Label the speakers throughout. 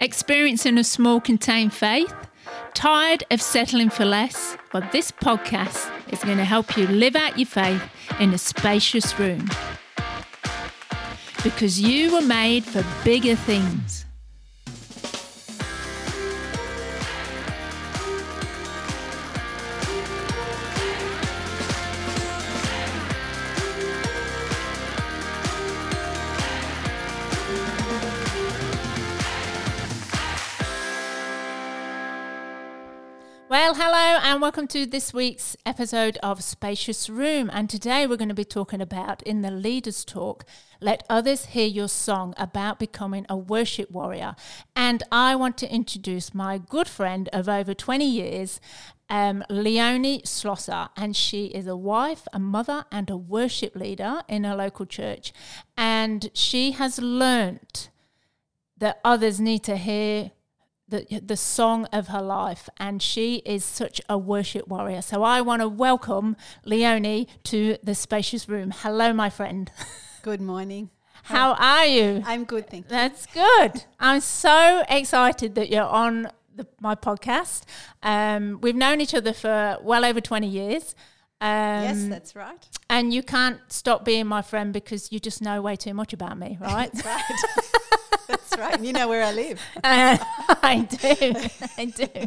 Speaker 1: Experiencing a small contained faith? Tired of settling for less? Well, this podcast is going to help you live out your faith in a spacious room. Because you were made for bigger things. And welcome to this week's episode of Spacious Room. And today we're going to be talking about, in the Leaders Talk, let others hear your song about becoming a worship warrior. And I want to introduce my good friend of over 20 years, um, Leonie Schlosser. And she is a wife, a mother, and a worship leader in a local church. And she has learnt that others need to hear the the song of her life, and she is such a worship warrior. So I want to welcome Leonie to the spacious room. Hello, my friend.
Speaker 2: Good morning.
Speaker 1: How are you?
Speaker 2: I'm good, thank you.
Speaker 1: That's good. I'm so excited that you're on the, my podcast. Um, we've known each other for well over 20 years. Um,
Speaker 2: yes, that's right.
Speaker 1: And you can't stop being my friend because you just know way too much about me, right?
Speaker 2: that's right. right. You know where I live.
Speaker 1: Uh, I do. I do.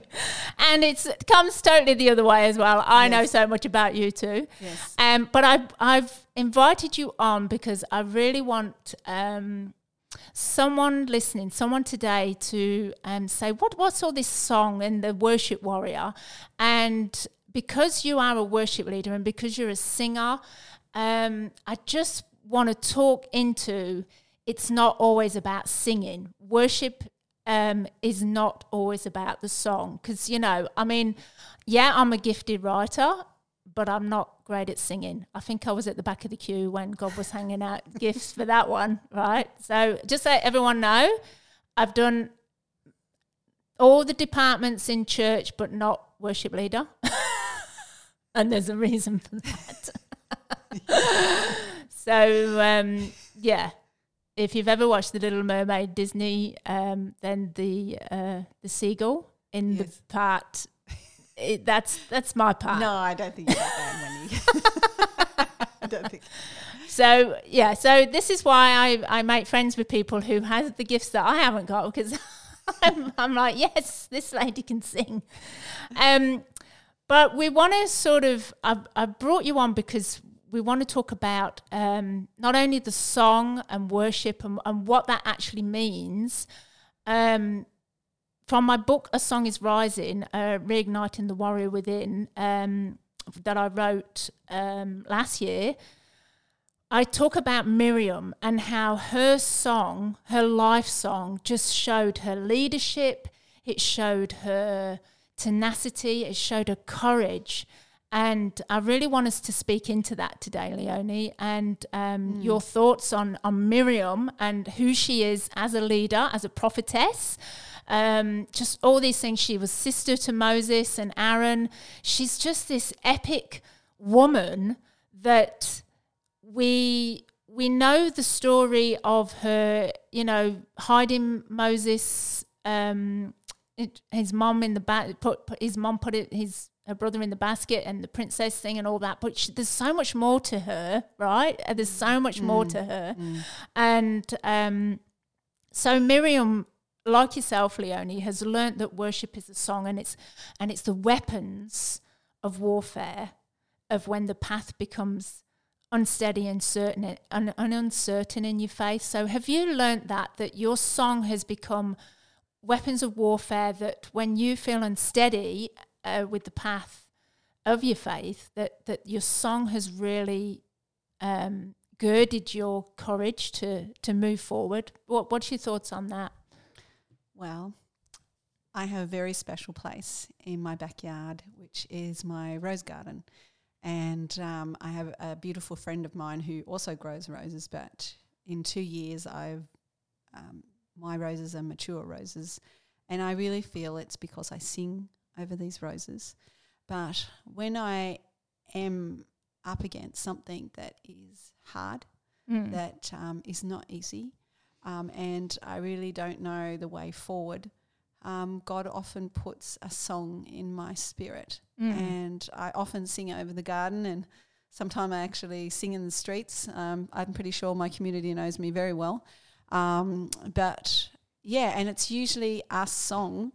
Speaker 1: And it's, it comes totally the other way as well. I yes. know so much about you too.
Speaker 2: Yes.
Speaker 1: Um, but I, I've invited you on because I really want um, someone listening, someone today to um, say, what, what's all this song and the worship warrior? And because you are a worship leader and because you're a singer, um, I just want to talk into it's not always about singing. Worship um, is not always about the song. Because, you know, I mean, yeah, I'm a gifted writer, but I'm not great at singing. I think I was at the back of the queue when God was hanging out gifts for that one, right? So just so everyone know, I've done all the departments in church, but not worship leader. and there's a reason for that. so um, yeah, if you've ever watched The Little Mermaid Disney, um, then the uh, the seagull in yes. the part it, that's that's my part.
Speaker 2: No, I don't think you got that, I don't think.
Speaker 1: So yeah, so this is why I, I make friends with people who have the gifts that I haven't got because I'm, I'm like yes, this lady can sing. Um, but we want to sort of, I, I brought you on because we want to talk about um, not only the song and worship and, and what that actually means. Um, from my book, A Song is Rising, uh, Reigniting the Warrior Within, um, that I wrote um, last year, I talk about Miriam and how her song, her life song, just showed her leadership, it showed her tenacity, it showed her courage. And I really want us to speak into that today, Leonie, and um, mm. your thoughts on, on Miriam and who she is as a leader, as a prophetess. Um, just all these things. She was sister to Moses and Aaron. She's just this epic woman that we we know the story of her, you know, hiding Moses um, it, his mom in the back put, put, his mom put it his her brother in the basket and the princess thing and all that but she, there's so much more to her right? There's so much mm, more to her. Mm. and um, so miriam like yourself leonie has learnt that worship is a song and it's and it's the weapons of warfare of when the path becomes unsteady and certain and, and uncertain in your faith. So have you learnt that that your song has become weapons of warfare that when you feel unsteady uh, with the path of your faith, that, that your song has really um, girded your courage to, to move forward. What, what's your thoughts on that?
Speaker 2: Well, I have a very special place in my backyard, which is my rose garden. And um, I have a beautiful friend of mine who also grows roses, but in two years I've um, my roses are mature roses. And I really feel it's because I sing over these roses. But when I am up against something that is hard, mm. that um, is not easy, um, and I really don't know the way forward, um, God often puts a song in my spirit,
Speaker 1: Mm.
Speaker 2: and I often sing over the garden, and sometimes I actually sing in the streets. Um, I'm pretty sure my community knows me very well, um, but yeah, and it's usually a song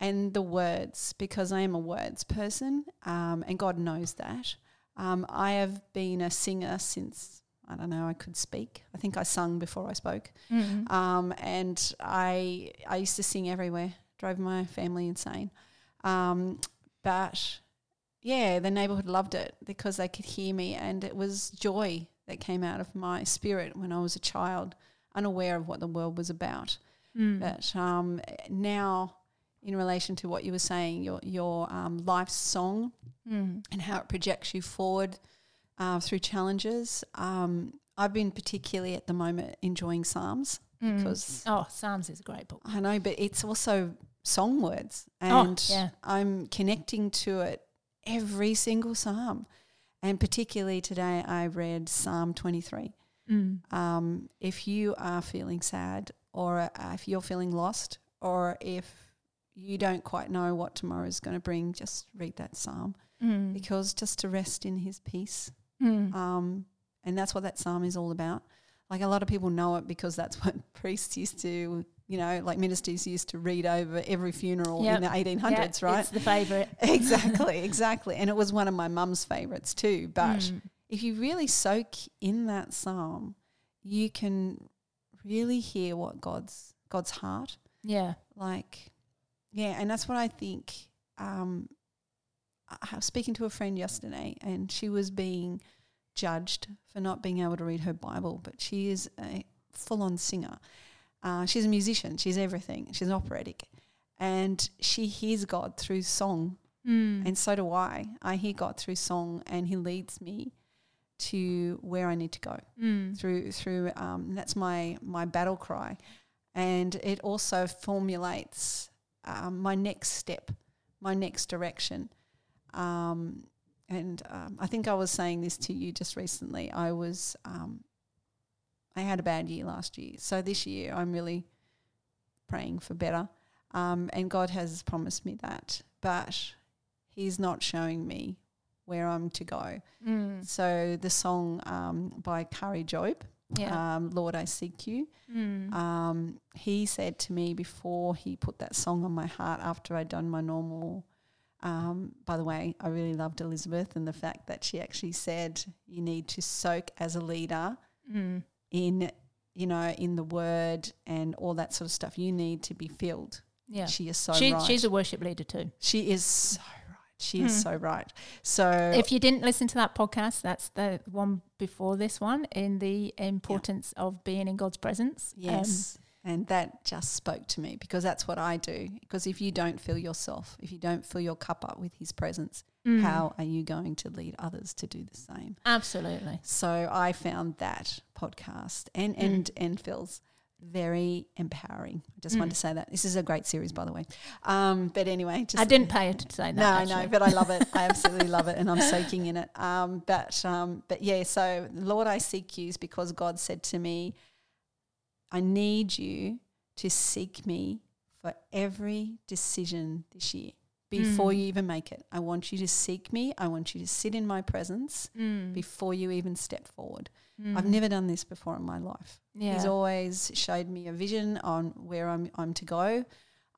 Speaker 2: and the words because I am a words person, um, and God knows that. Um, I have been a singer since I don't know I could speak. I think I sung before I spoke,
Speaker 1: Mm.
Speaker 2: um, and I I used to sing everywhere, drove my family insane. Um, but yeah, the neighborhood loved it because they could hear me, and it was joy that came out of my spirit when I was a child, unaware of what the world was about.
Speaker 1: Mm.
Speaker 2: But um, now, in relation to what you were saying, your your um, life song
Speaker 1: Mm.
Speaker 2: and how it projects you forward uh, through challenges. Um, I've been particularly at the moment enjoying Psalms
Speaker 1: Mm.
Speaker 2: because
Speaker 1: oh, Psalms is a great book.
Speaker 2: I know, but it's also song words,
Speaker 1: Oh,
Speaker 2: and
Speaker 1: yeah.
Speaker 2: I'm connecting to it every single psalm. And particularly today, I read Psalm 23.
Speaker 1: Mm.
Speaker 2: Um, if you are feeling sad, or uh, if you're feeling lost, or if you don't quite know what tomorrow is going to bring, just read that psalm
Speaker 1: Mm.
Speaker 2: because just to rest in His peace.
Speaker 1: Mm.
Speaker 2: Um, and that's what that psalm is all about. Like a lot of people know it because that's what priests used to, you know, like ministers used to read over every funeral
Speaker 1: Yep.
Speaker 2: in the 1800s,
Speaker 1: Yeah,
Speaker 2: right?
Speaker 1: It's the favourite.
Speaker 2: exactly, exactly. And it was one of my mum's favorites too. But
Speaker 1: Mm.
Speaker 2: if you really soak in that psalm, you can really hear what God's God's heart.
Speaker 1: Yeah.
Speaker 2: Like, yeah, and that's what I think. Um, I was speaking to a friend yesterday, and she was being judged for not being able to read her Bible, but she is a full-on singer. Uh, she's a musician. She's everything. She's an operatic, and she hears God through song
Speaker 1: Mm.
Speaker 2: and so do I. I hear God through song, and He leads me to where I need to go
Speaker 1: Mm.
Speaker 2: through through. Um, that's my my battle cry, and it also formulates um, my next step, my next direction. Um, and um, I think I was saying this to you just recently. I was um, I had a bad year last year, so this year I'm really praying for better. Um, and God has promised me that, but He's not showing me where I'm to go.
Speaker 1: Mm.
Speaker 2: So the song um, by Kari Jobe,
Speaker 1: Yeah.
Speaker 2: um, Lord, I Seek You,
Speaker 1: Mm.
Speaker 2: um, he said to me before he put that song on my heart after I'd done my normal. Um, by the way, I really loved Elizabeth and the fact that she actually said you need to soak as a leader
Speaker 1: Mm.
Speaker 2: in, you know, in the word and all that sort of stuff. You need to be filled.
Speaker 1: Yeah.
Speaker 2: She is so
Speaker 1: She,
Speaker 2: right.
Speaker 1: She's a worship leader too.
Speaker 2: she is so. She is
Speaker 1: Hmm.
Speaker 2: so right. So
Speaker 1: If you didn't listen to that podcast, that's the one before this one in the importance of being in God's presence. Um,
Speaker 2: Yes. and that just spoke to me because that's what I do. Because if you don't fill yourself, if you don't fill your cup up with His presence,
Speaker 1: mm.
Speaker 2: how are you going to lead others to do the same?
Speaker 1: Absolutely.
Speaker 2: So I found that podcast and and and Phil's very empowering. I just wanted to say that this is a great series, by the way. Um, but anyway, just
Speaker 1: I didn't pay her to say that.
Speaker 2: no, I know, but I love it. I absolutely love it, and I'm soaking in it. Um, but um, but yeah, so Lord, I seek you because God said to me, I need you to seek me for every decision this year before
Speaker 1: Mm.
Speaker 2: you even make it. I want you to seek me. I want you to sit in my presence
Speaker 1: Mm.
Speaker 2: before you even step forward.
Speaker 1: Mm.
Speaker 2: I've never done this before in my life.
Speaker 1: Yeah.
Speaker 2: He's always showed me a vision on where I'm I'm to go.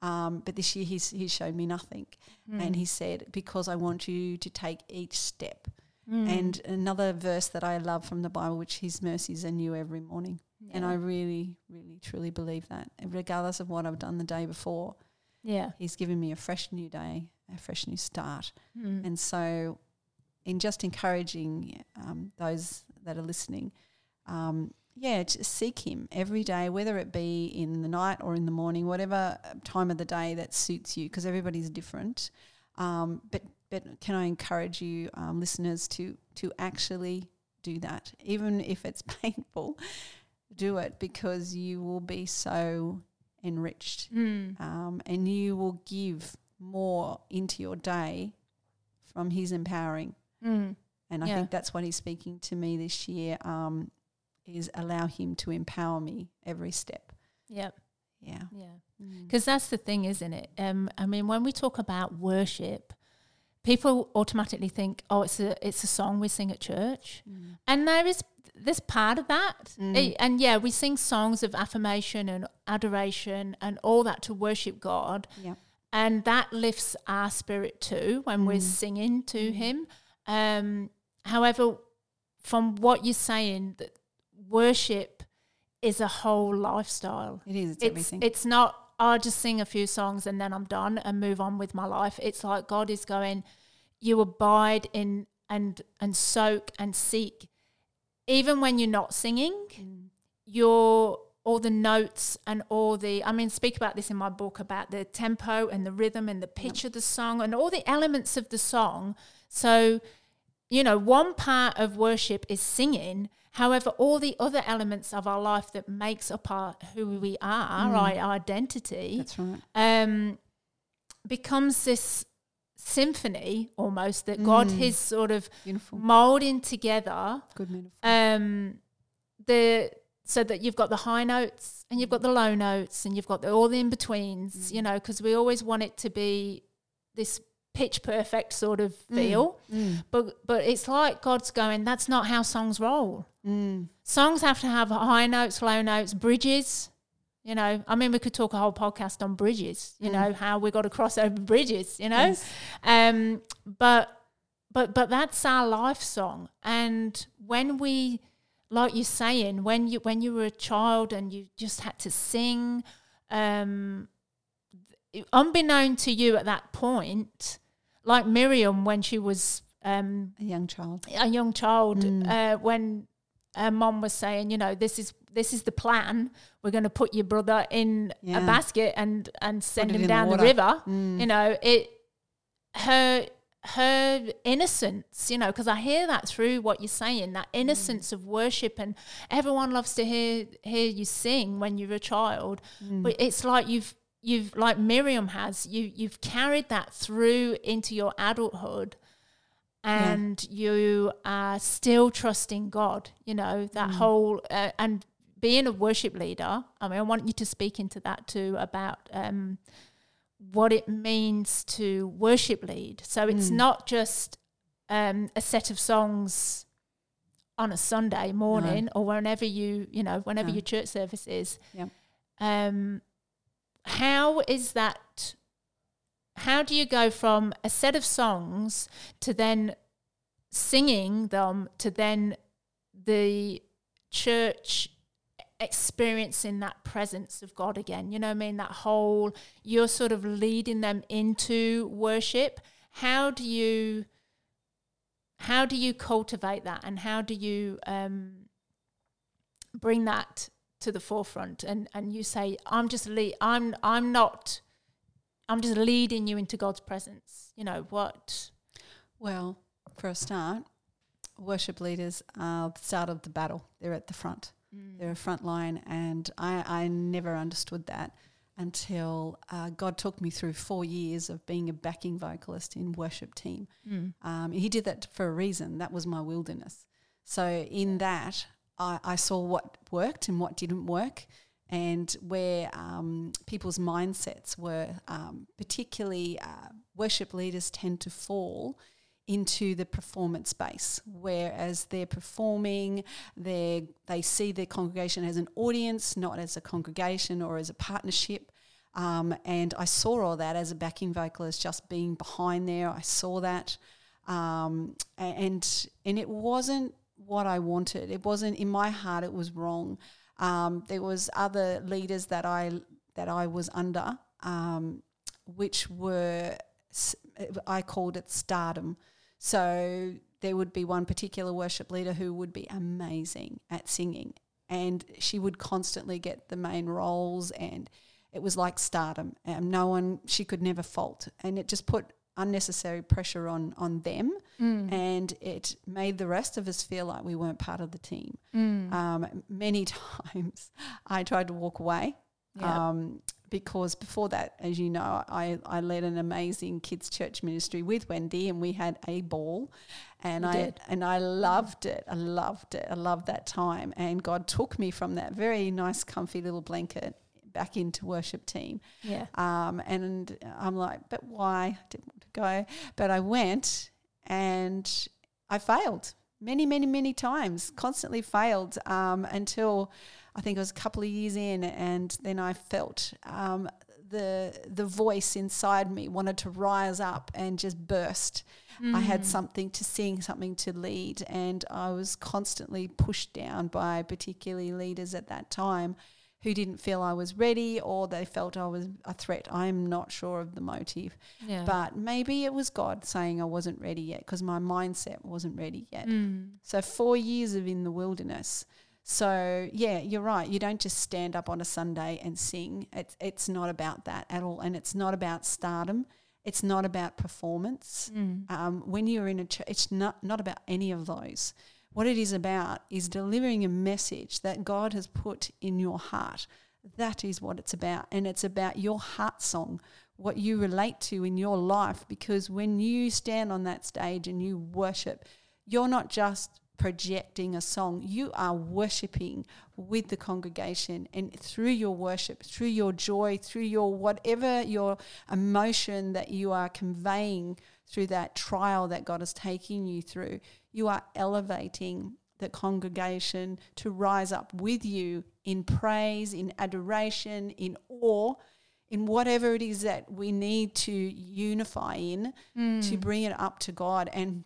Speaker 2: Um, but this year he's he's showed me nothing. And
Speaker 1: Mm.
Speaker 2: he said, Because I want you to take each step.
Speaker 1: Mm.
Speaker 2: And another verse that I love from the Bible, which his mercies are new every morning. And I really, really, truly believe that. And regardless of what I've done the day before,
Speaker 1: yeah.
Speaker 2: he's given me a fresh new day, a fresh new start.
Speaker 1: Mm.
Speaker 2: And so, in just encouraging um, those that are listening, um, yeah, just seek Him every day, whether it be in the night or in the morning, whatever time of the day that suits you, because everybody's different. Um, but but can I encourage you, um, listeners, to to actually do that, even if it's painful, do it because you will be so enriched
Speaker 1: Mm.
Speaker 2: um, and you will give more into your day from his empowering.
Speaker 1: Mm.
Speaker 2: And I
Speaker 1: Yeah.
Speaker 2: think that's what he's speaking to me this year. Um, is allow Him to empower me every step.
Speaker 1: Yep.
Speaker 2: Yeah.
Speaker 1: Yeah.
Speaker 2: Mm.
Speaker 1: Because that's the thing, isn't it? Um, I mean, when we talk about worship, people automatically think, "Oh, it's a it's a song we sing at church,"
Speaker 2: Mm.
Speaker 1: and there is this part of that.
Speaker 2: Mm.
Speaker 1: Eh, and yeah, we sing songs of affirmation and adoration and all that to worship God,
Speaker 2: Yeah.
Speaker 1: and that lifts our spirit too when we're
Speaker 2: Mm.
Speaker 1: singing to
Speaker 2: Mm.
Speaker 1: Him. Um, however, from what you're saying, that worship is a whole lifestyle
Speaker 2: It is. It's,
Speaker 1: it's
Speaker 2: everything.
Speaker 1: it's not I'll just sing a few songs and then I'm done and move on with my life. It's like God is going, you abide in and and soak and seek. Even when you're not singing,
Speaker 2: Mm.
Speaker 1: your all the notes and all the I mean speak about this in my book about the tempo and the rhythm and the pitch of the song and all the elements of the song. So, you know, one part of worship is singing. However, all the other elements of our life that makes up our who we are,
Speaker 2: Mm.
Speaker 1: our identity,
Speaker 2: That's right.
Speaker 1: um, becomes this symphony almost that God
Speaker 2: Mm.
Speaker 1: is sort of
Speaker 2: Beautiful.
Speaker 1: molding together
Speaker 2: Good metaphor.
Speaker 1: um, the so that you've got the high notes and you've got the low notes and you've got the, all the in betweens, you know, because we always want it to be this pitch perfect sort of feel.
Speaker 2: Mm.
Speaker 1: But but it's like God's going. That's not how songs roll.
Speaker 2: Mm.
Speaker 1: Songs have to have high notes, low notes, bridges. You know, I mean, we could talk a whole podcast on bridges. You
Speaker 2: Mm.
Speaker 1: know how we got to cross over bridges. You know,
Speaker 2: Yes.
Speaker 1: um, but but but that's our life song. And when we, like you're saying, when you when you were a child and you just had to sing, um, unbeknown to you at that point, like Miriam when she was um,
Speaker 2: A young child.
Speaker 1: a young child,
Speaker 2: Mm.
Speaker 1: uh, when her mom was saying, you know, this is this is the plan. We're going to put your brother in
Speaker 2: Yeah.
Speaker 1: a basket and and send him
Speaker 2: in the
Speaker 1: down the, river
Speaker 2: Mm.
Speaker 1: you know it her her innocence you know because i hear that through what you're saying that
Speaker 2: Mm.
Speaker 1: innocence of worship and everyone loves to hear hear you sing when you're a child
Speaker 2: Mm.
Speaker 1: but it's like you've you've like miriam has you you've carried that through into your adulthood and you are still trusting god you know that
Speaker 2: Mm.
Speaker 1: whole uh, and being a worship leader i mean i want you to speak into that too about um what it means to worship lead. So it's
Speaker 2: Mm.
Speaker 1: not just um, a set of songs on a Sunday morning or whenever you, you know, whenever
Speaker 2: No.
Speaker 1: your church service is.
Speaker 2: Yep.
Speaker 1: Um, how is that? How do you go from a set of songs to then singing them to then the church experiencing that presence of God again. You know what I mean? That whole, you're sort of leading them into worship. How do you, how do you cultivate that and how do you um, bring that to the forefront? And, and you say, I'm just, lead, I'm, I'm not, I'm just leading you into God's presence. You know, what?
Speaker 2: Well, for a start, worship leaders are the start of the battle. They're at the front. They're a front line, and I, I never understood that until uh, God took me through four years of being a backing vocalist in worship team.
Speaker 1: Mm.
Speaker 2: Um, he did that for a reason. That was my wilderness. So in that, I, I saw what worked and what didn't work, and where um, people's mindsets were. Um, particularly, uh, worship leaders tend to fall into the performance space, whereas they're performing, they they see their congregation as an audience, not as a congregation or as a partnership. Um, and I saw all that as a backing vocalist, just being behind there. I saw that, um, and and it wasn't what I wanted. It wasn't in my heart. It was wrong. Um, there was other leaders that I that I was under, um, which were I called it stardom. So there would be one particular worship leader who would be amazing at singing, and she would constantly get the main roles, and it was like stardom. Um, no one she could never fault, and it just put unnecessary pressure on on them,
Speaker 1: Mm.
Speaker 2: and it made the rest of us feel like we weren't part of the team.
Speaker 1: Mm.
Speaker 2: Um, many times I tried to walk away um, because before that, as you know, I, I led an amazing kids church ministry with Wendy, and we had a ball, and
Speaker 1: You
Speaker 2: I
Speaker 1: did.
Speaker 2: and I loved it. I loved it. I loved that time, and God took me from that very nice, comfy little blanket back into worship team.
Speaker 1: Yeah.
Speaker 2: Um, and I'm like, but why? I didn't want to go, but I went, and I failed many, many, many times. Constantly failed um, until I think it was a couple of years in, and then I felt um, the the voice inside me wanted to rise up and just burst. I had something to sing, something to lead, and I was constantly pushed down by particularly leaders at that time who didn't feel I was ready or they felt I was a threat. I'm not sure of the motive,
Speaker 1: Yeah.
Speaker 2: but maybe it was God saying I wasn't ready yet because my mindset wasn't ready yet.
Speaker 1: Mm.
Speaker 2: So four years of in the wilderness. So yeah, you're right. You don't just stand up on a Sunday and sing. It's it's not about that at all, and it's not about stardom. It's not about performance.
Speaker 1: Mm.
Speaker 2: Um, when you're in a church, it's not not about any of those. What it is about is delivering a message that God has put in your heart. That is what it's about, and it's about your heart song, what you relate to in your life. Because when you stand on that stage and you worship, you're not just projecting a song, you are worshiping with the congregation. And through your worship, through your joy, through your whatever your emotion that you are conveying through that trial that God is taking you through, you are elevating the congregation to rise up with you in praise, in adoration, in awe. In whatever it is that we need to unify in to bring it up to God. And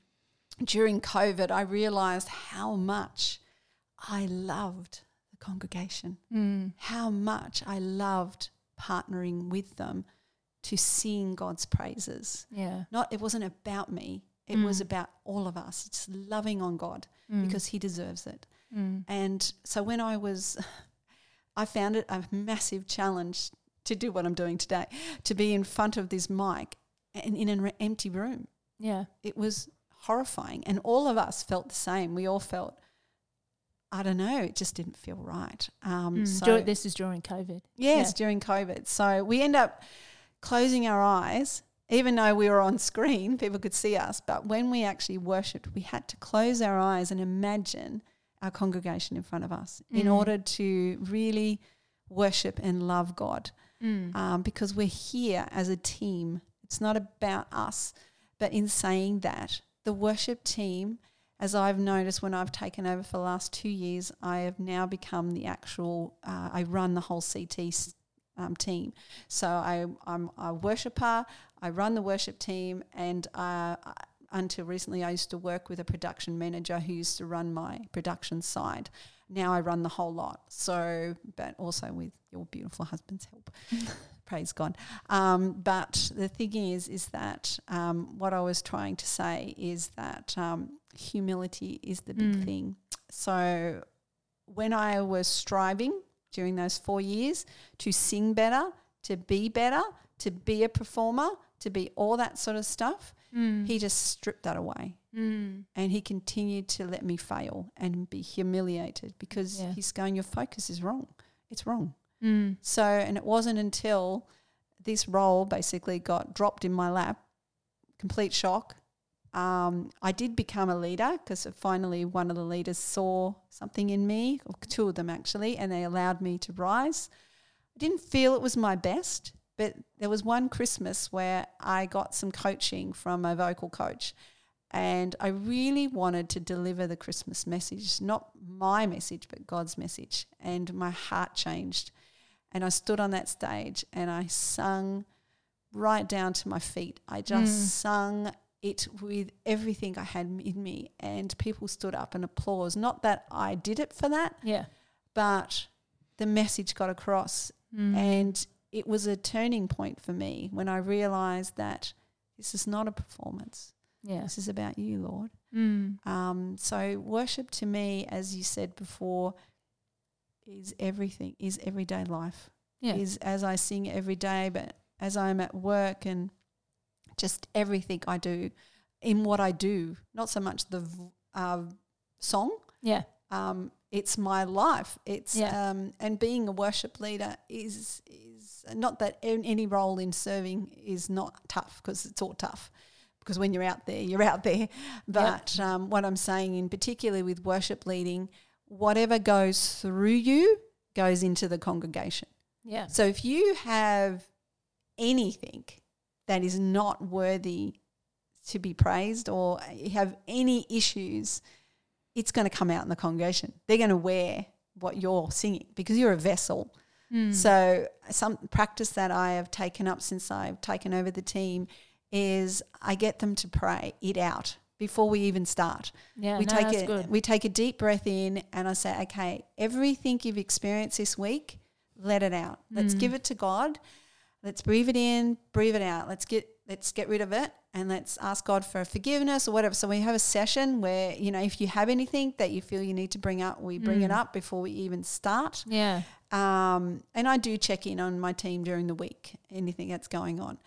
Speaker 2: during COVID, I realized how much I loved the congregation,
Speaker 1: Mm.
Speaker 2: how much I loved partnering with them to sing God's praises.
Speaker 1: Yeah.
Speaker 2: Not it wasn't about me. It was about all of us. It's loving on God because He deserves it.
Speaker 1: Mm.
Speaker 2: And so when I was, I found it a massive challenge to do what I'm doing today, to be in front of this mic and in an empty room
Speaker 1: Yeah.
Speaker 2: it was horrifying. And all of us felt the same. We all felt, I don't know, it just didn't feel right. Um,
Speaker 1: Mm.
Speaker 2: so,
Speaker 1: Dur- this is during COVID.
Speaker 2: yes,
Speaker 1: yeah.
Speaker 2: during COVID. So we end up closing our eyes, even though we were on screen, people could see us. But when we actually worshipped, we had to close our eyes and imagine our congregation in front of us in
Speaker 1: Mm.
Speaker 2: order to really worship and love God
Speaker 1: Mm.
Speaker 2: um, because we're here as a team. It's not about us. But in saying that, the worship team, as I've noticed when I've taken over for the last two years, I have now become the actual, uh, I run the whole CT um, team. So I, I'm a worshipper, I run the worship team, and uh, until recently, I used to work with a production manager who used to run my production side. Now I run the whole lot. So, but also with your beautiful husband's help. Praise God. Um, but the thing is, is that um, what I was trying to say is that um, humility is the big
Speaker 1: Mm.
Speaker 2: thing. So when I was striving during those four years to sing better, to be better, to be a performer, to be all that sort of stuff,
Speaker 1: Mm.
Speaker 2: he just stripped that away.
Speaker 1: Mm.
Speaker 2: And he continued to let me fail and be humiliated because
Speaker 1: Yeah.
Speaker 2: he's going, Your focus is wrong. It's wrong.
Speaker 1: Mm.
Speaker 2: So, and it wasn't until this role basically got dropped in my lap, complete shock. Um, I did become a leader because finally one of the leaders saw something in me, or two of them actually, and they allowed me to rise. I didn't feel it was my best, but there was one Christmas where I got some coaching from a vocal coach. And I really wanted to deliver the Christmas message, not my message, but God's message. And my heart changed. And I stood on that stage and I sung right down to my feet. I just
Speaker 1: Mm.
Speaker 2: sung it with everything I had in me. And people stood up and applause. Not that I did it for that,
Speaker 1: Yeah.
Speaker 2: but the message got across.
Speaker 1: Mm.
Speaker 2: And it was a turning point for me when I realized that this is not a performance.
Speaker 1: yeah.
Speaker 2: This is about you, Lord.
Speaker 1: Mm.
Speaker 2: Um, so worship to me, as you said before, is everything, is everyday life.
Speaker 1: Yeah.
Speaker 2: Is as I sing every day, but as I'm at work and just everything I do in what I do, not so much the uh, song,
Speaker 1: Yeah.
Speaker 2: um, it's my life. It's
Speaker 1: Yeah.
Speaker 2: um, and being a worship leader is is not that any role in serving is not tough because it's all tough. Because when you're out there, you're out there. But um, what I'm saying, in particular with worship leading, whatever goes through you goes into the congregation.
Speaker 1: Yeah.
Speaker 2: So if you have anything that is not worthy to be praised or have any issues, it's going to come out in the congregation. They're going to wear what you're singing because you're a vessel.
Speaker 1: Mm.
Speaker 2: So some practice that I have taken up since I've taken over the team is I get them to pray it out before we even start
Speaker 1: Yeah.
Speaker 2: we
Speaker 1: no,
Speaker 2: take
Speaker 1: that's
Speaker 2: it
Speaker 1: good.
Speaker 2: we take a deep breath in and I say, okay, everything you've experienced this week, let it out. Let's
Speaker 1: Mm.
Speaker 2: give it to God. Let's breathe it in, breathe it out. Let's get let's get rid of it and let's ask God for forgiveness or whatever. So we have a session where, you know, if you have anything that you feel you need to bring up, we bring it
Speaker 1: Mm.
Speaker 2: up before we even start.
Speaker 1: Yeah.
Speaker 2: Um, and I do check in on my team during the week, anything that's going on.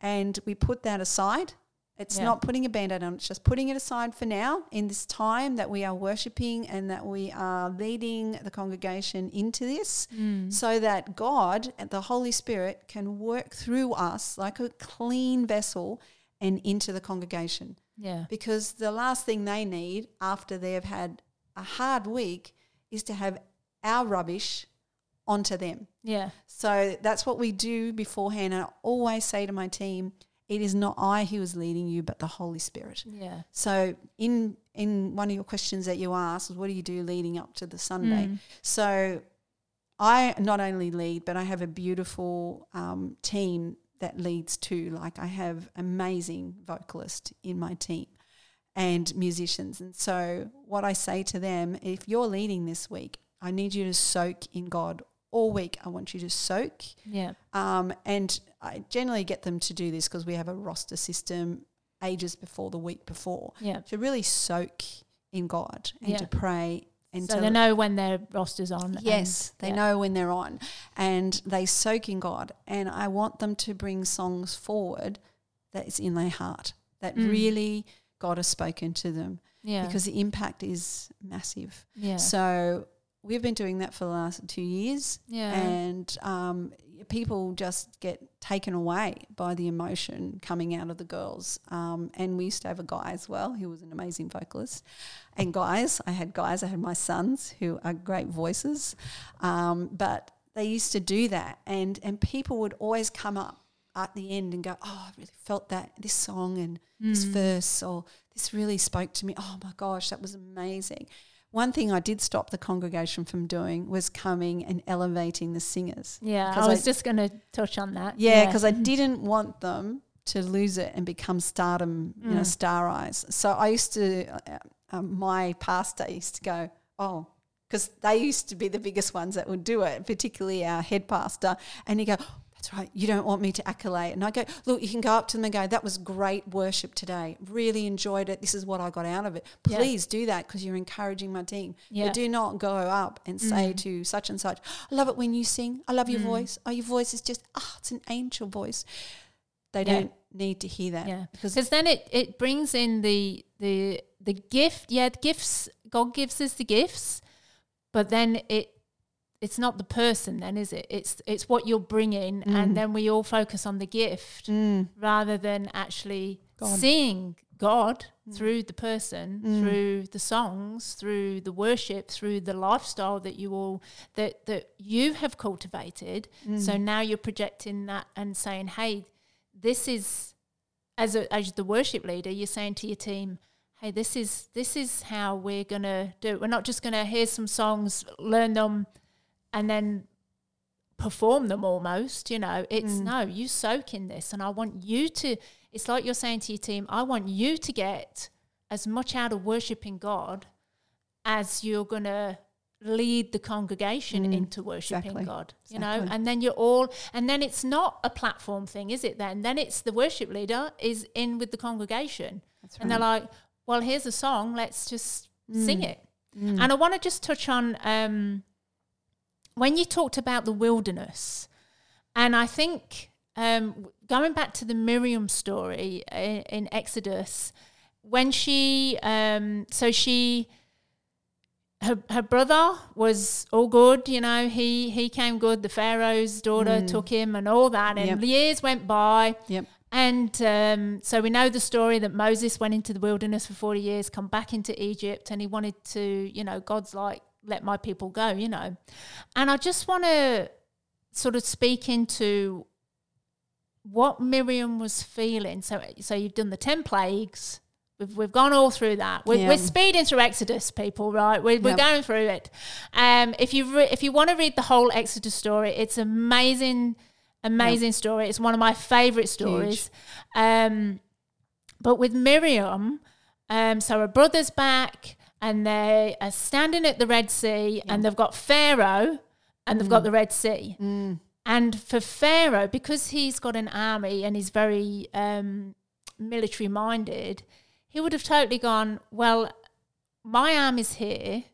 Speaker 2: And we put that aside. It's
Speaker 1: Yeah.
Speaker 2: not putting a band aid on, it's just putting it aside for now in this time that we are worshiping and that we are leading the congregation into this
Speaker 1: Mm.
Speaker 2: so that God and the Holy Spirit can work through us like a clean vessel and into the congregation
Speaker 1: Yeah.
Speaker 2: because the last thing they need after they've had a hard week is to have our rubbish onto them.
Speaker 1: Yeah.
Speaker 2: So that's what we do beforehand. And I always say to my team, it is not I who is leading you, but the Holy Spirit.
Speaker 1: Yeah.
Speaker 2: So in in one of your questions that you asked, was what do you do leading up to the Sunday?
Speaker 1: Mm.
Speaker 2: So I not only lead, but I have a beautiful um, team that leads to Like I have amazing vocalists in my team and musicians. And so what I say to them, if you're leading this week, I need you to soak in God all week. I want you to soak.
Speaker 1: Yeah.
Speaker 2: Um, and I generally get them to do this because we have a roster system ages before the week before
Speaker 1: Yeah.
Speaker 2: to really soak in God and
Speaker 1: Yeah.
Speaker 2: to pray
Speaker 1: So they know when their roster's on. and-
Speaker 2: Yes, they
Speaker 1: yeah.
Speaker 2: know when they're on and they soak in God. And I want them to bring songs forward that is in their heart, that
Speaker 1: Mm.
Speaker 2: really God has spoken to them
Speaker 1: Yeah.
Speaker 2: because the impact is massive.
Speaker 1: yeah.
Speaker 2: So we've been doing that for the last two years.
Speaker 1: yeah.
Speaker 2: And um, people just get taken away by the emotion coming out of the girls. Um, and we used to have a guy as well who was an amazing vocalist. And guys, I had guys, I had my sons who are great voices. Um, but they used to do that. And, and people would always come up at the end and go, Oh, I really felt that this song and this
Speaker 1: Mm.
Speaker 2: verse, or this really spoke to me. Oh my gosh, that was amazing. One thing I did stop the congregation from doing was coming and elevating the singers.
Speaker 1: yeah. I was
Speaker 2: I-
Speaker 1: just going to touch on that.
Speaker 2: Yeah, because I didn't want them to lose it and become stardom, you know,
Speaker 1: Mm.
Speaker 2: star eyes. So I used to, uh, um, my pastor used to go, oh, because they used to be the biggest ones that would do it, particularly our head pastor. And he go, that's right, you don't want me to accolade. And I go, look, you can go up to them and go, that was great worship today. Really enjoyed it. This is what I got out of it.
Speaker 1: Yeah.
Speaker 2: Please do that because you're encouraging my team.
Speaker 1: Yeah.
Speaker 2: But do not go up and say
Speaker 1: Mm.
Speaker 2: to such and such, I love it when you sing. I love your
Speaker 1: Mm.
Speaker 2: voice. Oh, your voice is just, ah, it's an angel voice. They
Speaker 1: Yeah.
Speaker 2: don't need to hear that.
Speaker 1: Yeah.
Speaker 2: Because
Speaker 1: because then it, it brings in the the the gift yeah the gifts god gives us the gifts but then it it's not the person then is it it's it's what you're bringing
Speaker 2: Mm.
Speaker 1: and then we all focus on the gift
Speaker 2: Mm,
Speaker 1: rather than actually
Speaker 2: God.
Speaker 1: seeing god
Speaker 2: Mm.
Speaker 1: through the person
Speaker 2: Mm.
Speaker 1: through the songs through the worship through the lifestyle that you all that that you have cultivated
Speaker 2: mm,
Speaker 1: so now you're projecting that and saying, "Hey, this is as a, as the worship leader, you're saying to your team, "Hey, this is this is how we're gonna do it. We're not just gonna hear some songs, learn them, and then perform them almost. You know, it's
Speaker 2: Mm.
Speaker 1: no, you soak in this, and I want you to. It's like you're saying to your team, I want you to get as much out of worshiping God as you're gonna lead the congregation
Speaker 2: Mm,
Speaker 1: into worshiping
Speaker 2: exactly,
Speaker 1: God. You know, and then you're all, and then it's not a platform thing, is it? Then, then it's the worship leader is in with the congregation,
Speaker 2: that's
Speaker 1: and they're like, "Well, here's a song. Let's just sing
Speaker 2: Mm,
Speaker 1: it."
Speaker 2: mm,
Speaker 1: And I want to just touch on um, when you talked about the wilderness, and I think um, going back to the Miriam story in, in Exodus, when she, um, so she, her her brother was all good, you know. He he came good. The Pharaoh's daughter took him, and all that. And
Speaker 2: Yep.
Speaker 1: years went by,
Speaker 2: Yep.
Speaker 1: and um, so we know the story that Moses went into the wilderness for 40 years, come back into Egypt, and he wanted to, you know, God's like, let my people go, you know. And I just want to sort of speak into what Miriam was feeling. So, so you've done the 10 plagues. We've, we've gone all through that. We're,
Speaker 2: Yeah.
Speaker 1: we're speeding through Exodus, people, right? We're, we're
Speaker 2: Yep.
Speaker 1: going through it. Um, if you re- if you want to read the whole Exodus story, it's amazing, amazing story. It's one of my favorite stories. Um, but with Miriam, um, so her brother's back, and they are standing at the Red Sea, and they've got Pharaoh, and they've got mm. the Red Sea. Mm. And for Pharaoh, because he's got an army and he's very um, military minded, he would have totally gone, Well, my army's here.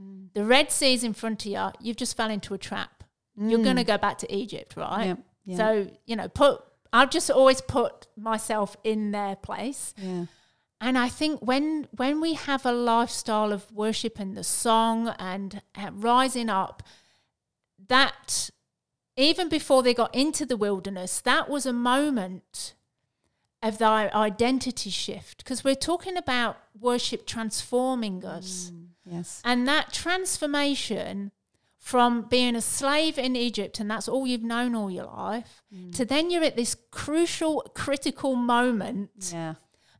Speaker 1: Mm. The Red Sea's in front of you. You've just fell into a trap. You're going to go back to Egypt, right?
Speaker 2: Yep, yeah.
Speaker 1: So, you know, put, I've just always put myself in their place.
Speaker 2: Yeah.
Speaker 1: And I think when when we have a lifestyle of worship and the song and uh, rising up, that even before they got into the wilderness, that was a moment of their identity shift because we're talking about worship transforming us.
Speaker 2: Yes.
Speaker 1: And that transformation from being a slave in Egypt, and that's all you've known all your life, to then you're at this crucial, critical moment
Speaker 2: Yeah.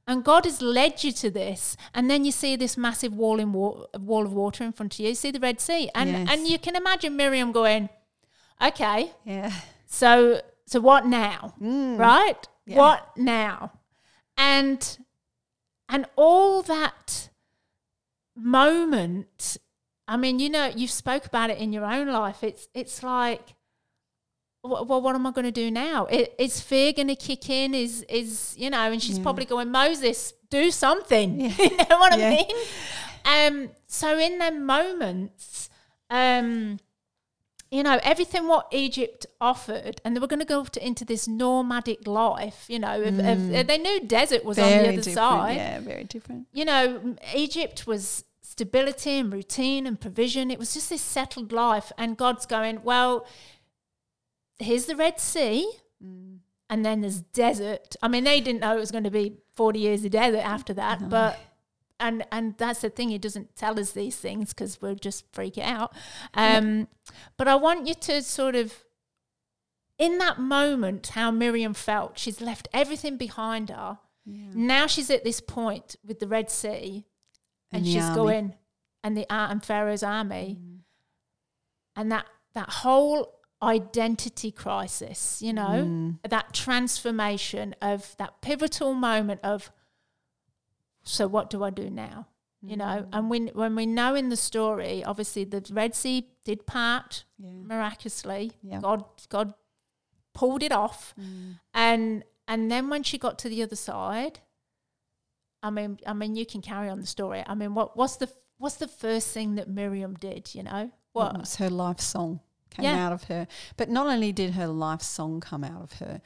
Speaker 1: And God has led you to this, and then you see this massive wall in wa- wall of water in front of you. You see the Red Sea, and
Speaker 2: Yes.
Speaker 1: and you can imagine Miriam going, "Okay,
Speaker 2: Yeah.
Speaker 1: so so what now? Mm. Right?
Speaker 2: Yeah.
Speaker 1: What now?" And and all that moment. I mean, you know, you've spoke about it in your own life. It's it's like well, what am I going to do now? Is fear going to kick in? Is is you know? And she's
Speaker 2: Yeah.
Speaker 1: probably going, Moses, do something.
Speaker 2: Yeah.
Speaker 1: you know what
Speaker 2: Yeah.
Speaker 1: I mean? Um. So in them moments, um, you know, everything what Egypt offered, and they were going to go to, into this nomadic life. You know, of, of, they knew desert was on the other
Speaker 2: Mm. different.
Speaker 1: side
Speaker 2: Yeah, very different.
Speaker 1: you know, Egypt was stability and routine and provision. It was just this settled life. And God's going, well, here's the Red Sea.
Speaker 2: Mm.
Speaker 1: And then there's desert. I mean, they didn't know it was going to be 40 years of desert after that. But, and, and that's the thing, It doesn't tell us these things because we'll just freak out. Um, But I want you to sort of, in that moment, how Miriam felt. She's left everything behind her. Now she's at this point with the Red Sea, and,
Speaker 2: And
Speaker 1: she's
Speaker 2: army.
Speaker 1: going, and the and Pharaoh's army, and that that whole identity crisis, you know,
Speaker 2: Mm.
Speaker 1: that transformation of that pivotal moment of, so what do I do now? You know, and when when we know in the story, obviously the Red Sea did part
Speaker 2: Yeah.
Speaker 1: miraculously.
Speaker 2: Yeah.
Speaker 1: God God pulled it off.
Speaker 2: Mm.
Speaker 1: And and then when she got to the other side, I mean I mean you can carry on the story. I mean what what's the what's the first thing that Miriam did, you know?
Speaker 2: What
Speaker 1: What
Speaker 2: was her life song came
Speaker 1: Yeah.
Speaker 2: out of her. But not only did her life song come out of her,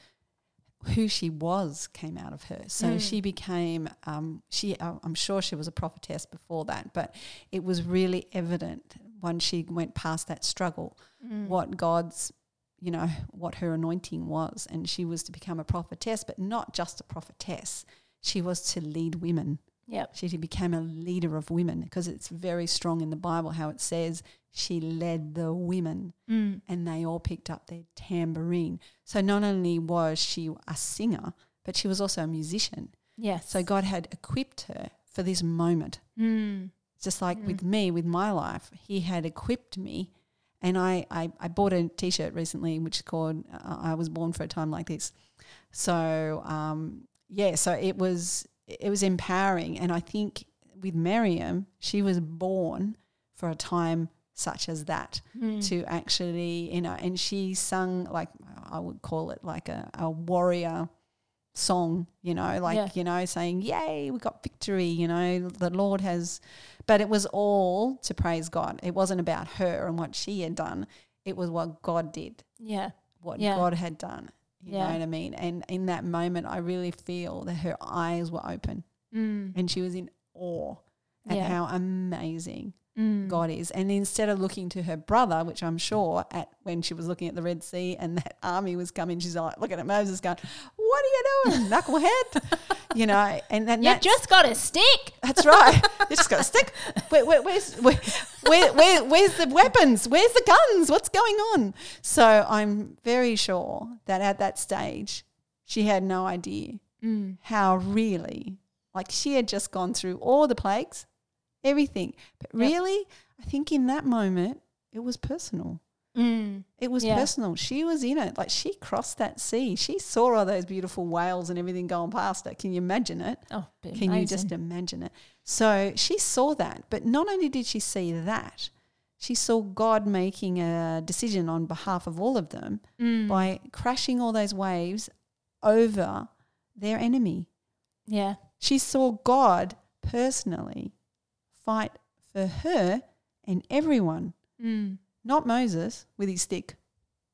Speaker 2: who she was came out of her. So
Speaker 1: Mm.
Speaker 2: she became, um, she. uh, I'm sure she was a prophetess before that, but it was really evident when she went past that struggle
Speaker 1: Mm.
Speaker 2: what God's, you know, what her anointing was, and she was to become a prophetess, but not just a prophetess. She was to lead women.
Speaker 1: Yep.
Speaker 2: She became a leader of women because it's very strong in the Bible how it says she led the women
Speaker 1: Mm.
Speaker 2: and they all picked up their tambourine. So not only was she a singer, but she was also a musician.
Speaker 1: Yes.
Speaker 2: So God had equipped her for this moment.
Speaker 1: mm.
Speaker 2: Just like with me, with my life, He had equipped me. And I, I, I bought a t shirt recently which is called uh, I Was Born for a Time Like This. So, um, yeah, so it was it was empowering. And I think with Miriam, she was born for a time such as that
Speaker 1: Mm.
Speaker 2: to actually, you know, and she sung like I would call it like a, a warrior song, you know, like,
Speaker 1: Yeah.
Speaker 2: you know, saying, Yay, we got victory, you know, the Lord has but it was all to praise God. It wasn't about her and what she had done. It was what God did,
Speaker 1: Yeah.
Speaker 2: what
Speaker 1: Yeah.
Speaker 2: God had done. You
Speaker 1: Yeah.
Speaker 2: know what I mean? And in that moment I really feel that her eyes were open
Speaker 1: Mm.
Speaker 2: and she was in awe at
Speaker 1: Yeah.
Speaker 2: how amazing
Speaker 1: Mm.
Speaker 2: God is. And instead of looking to her brother, which I'm sure at when she was looking at the Red Sea and that army was coming, she's like looking at Moses going, What are you doing, knucklehead? you know, and then
Speaker 1: You just got a stick.
Speaker 2: that's right. You just got a stick. Where, where, where's, where, where, where, where's the weapons? Where's the guns? What's going on? So I'm very sure that at that stage, she had no idea
Speaker 1: Mm.
Speaker 2: how really, like she had just gone through all the plagues, everything. But
Speaker 1: Yep.
Speaker 2: really, I think in that moment, it was personal.
Speaker 1: Mm.
Speaker 2: It was
Speaker 1: Yeah.
Speaker 2: personal. She was in it. Like she crossed that sea. She saw all those beautiful whales and everything going past her. Can you imagine it?
Speaker 1: Oh,
Speaker 2: Can you just imagine it? So she saw that. But not only did she see that, she saw God making a decision on behalf of all of them
Speaker 1: Mm.
Speaker 2: by crashing all those waves over their enemy.
Speaker 1: Yeah.
Speaker 2: She saw God personally fight for her and everyone,
Speaker 1: Mm.
Speaker 2: not Moses with his stick.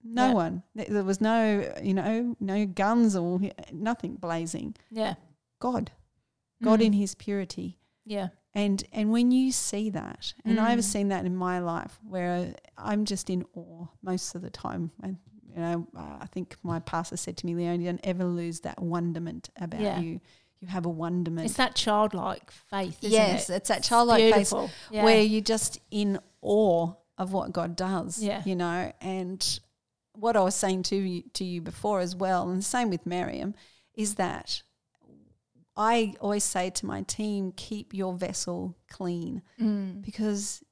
Speaker 2: No
Speaker 1: Yeah.
Speaker 2: one. There was no, you know, no guns or nothing blazing.
Speaker 1: Yeah.
Speaker 2: God, God
Speaker 1: Mm.
Speaker 2: in His purity,
Speaker 1: Yeah.
Speaker 2: and and when you see that, and I've
Speaker 1: Mm.
Speaker 2: seen that in my life, where I'm just in awe most of the time, and you know, I think my pastor said to me, "Leon, you don't ever lose that wonderment about
Speaker 1: Yeah.
Speaker 2: you. You have a wonderment."
Speaker 1: It's that childlike faith, isn't
Speaker 2: yes,
Speaker 1: it?
Speaker 2: it's that childlike faith
Speaker 1: Yeah.
Speaker 2: where you're just in awe of what God does.
Speaker 1: Yeah.
Speaker 2: You know, and what I was saying to you, to you before as well, and the same with Miriam, is that I always say to my team, keep your vessel clean
Speaker 1: Mm.
Speaker 2: because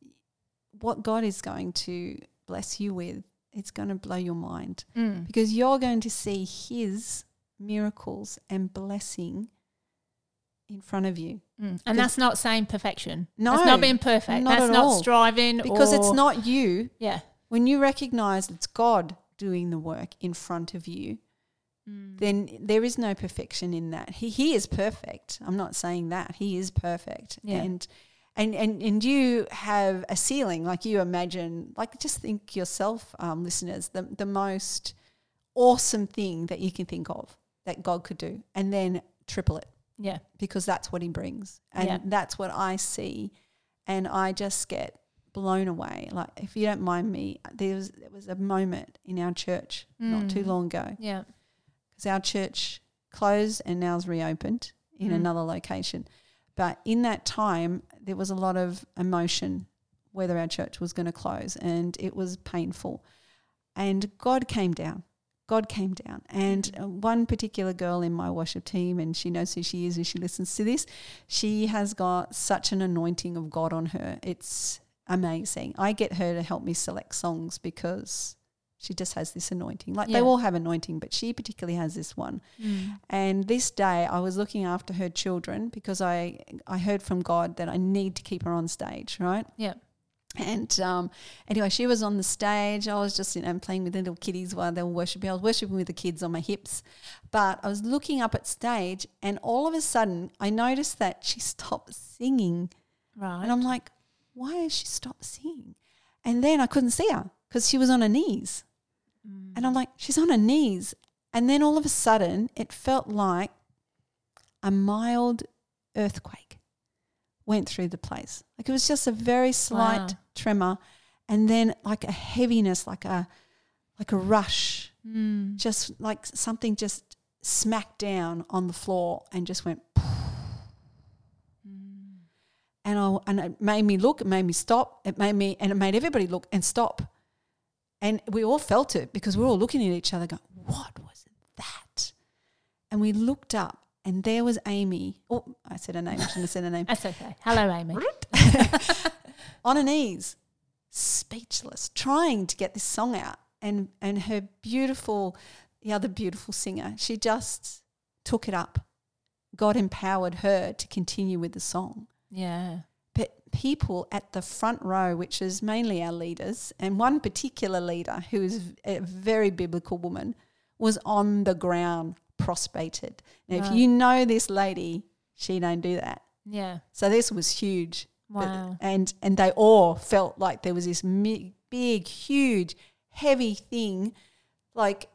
Speaker 2: what God is going to bless you with, it's going to blow your mind
Speaker 1: Mm.
Speaker 2: because you're going to see His miracles and blessing in front of you.
Speaker 1: Mm. And that's not saying perfection.
Speaker 2: No,
Speaker 1: that's not being perfect.
Speaker 2: not
Speaker 1: that's
Speaker 2: at
Speaker 1: not
Speaker 2: all.
Speaker 1: striving
Speaker 2: Because it's not you.
Speaker 1: Yeah.
Speaker 2: When you recognize it's God doing the work in front of you,
Speaker 1: Mm.
Speaker 2: then there is no perfection in that. He he is perfect. I'm not saying that. He is perfect.
Speaker 1: Yeah.
Speaker 2: And and and and you have a ceiling like you imagine like just think yourself um, listeners the the most awesome thing that you can think of that God could do and then triple it
Speaker 1: Yeah.
Speaker 2: because that's what he brings and
Speaker 1: Yeah.
Speaker 2: that's what I see and I just get blown away like if you don't mind me there was there was a moment in our church not too
Speaker 1: Mm.
Speaker 2: long ago
Speaker 1: Yeah.
Speaker 2: because our church closed and now's reopened in
Speaker 1: Mm.
Speaker 2: another location. But in that time, there was a lot of emotion whether our church was going to close, and it was painful. And God came down. God came down. And
Speaker 1: Mm.
Speaker 2: uh, one particular girl in my worship team, and she knows who she is and she listens to this, she has got such an anointing of God on her. It's amazing. I get her to help me select songs because she just has this anointing. Like
Speaker 1: Yeah.
Speaker 2: they all have anointing, but she particularly has this one.
Speaker 1: Mm.
Speaker 2: And this day I was looking after her children because I I heard from God that I need to keep her on stage, right?
Speaker 1: Yeah.
Speaker 2: And um, anyway, she was on the stage. I was just you know playing with the little kiddies while they were worshiping. I was worshiping with the kids on my hips, but I was looking up at stage, and all of a sudden I noticed that she stopped singing,
Speaker 1: Right.
Speaker 2: and I'm like, why has she stopped singing? And then I couldn't see her because she was on her knees.
Speaker 1: Mm.
Speaker 2: And I'm like, she's on her knees. And then all of a sudden, it felt like a mild earthquake went through the place. Like it was just a very slight
Speaker 1: Wow.
Speaker 2: Tremor, and then like a heaviness, like a like a rush,
Speaker 1: Mm.
Speaker 2: just like something just smacked down on the floor and just went.
Speaker 1: Mm.
Speaker 2: And I and it made me look. It made me stop. It made me and it made everybody look and stop. And we all felt it because we were all looking at each other, going, "What was that?" And we looked up, and there was Amy. Oh, I said her name. I shouldn't have said her name.
Speaker 1: That's okay. Hello, Amy.
Speaker 2: On her knees, speechless, trying to get this song out. And and her beautiful, the other beautiful singer, she just took it up. God empowered her to continue with the song.
Speaker 1: Yeah.
Speaker 2: but people at the front row, which is mainly our leaders, and one particular leader who is a very biblical woman, was on the ground prostrated. Now, if you know this lady, she don't do that.
Speaker 1: Yeah.
Speaker 2: So this was huge. But-
Speaker 1: Wow.
Speaker 2: and and they all felt like there was this mi- big, huge, heavy thing, like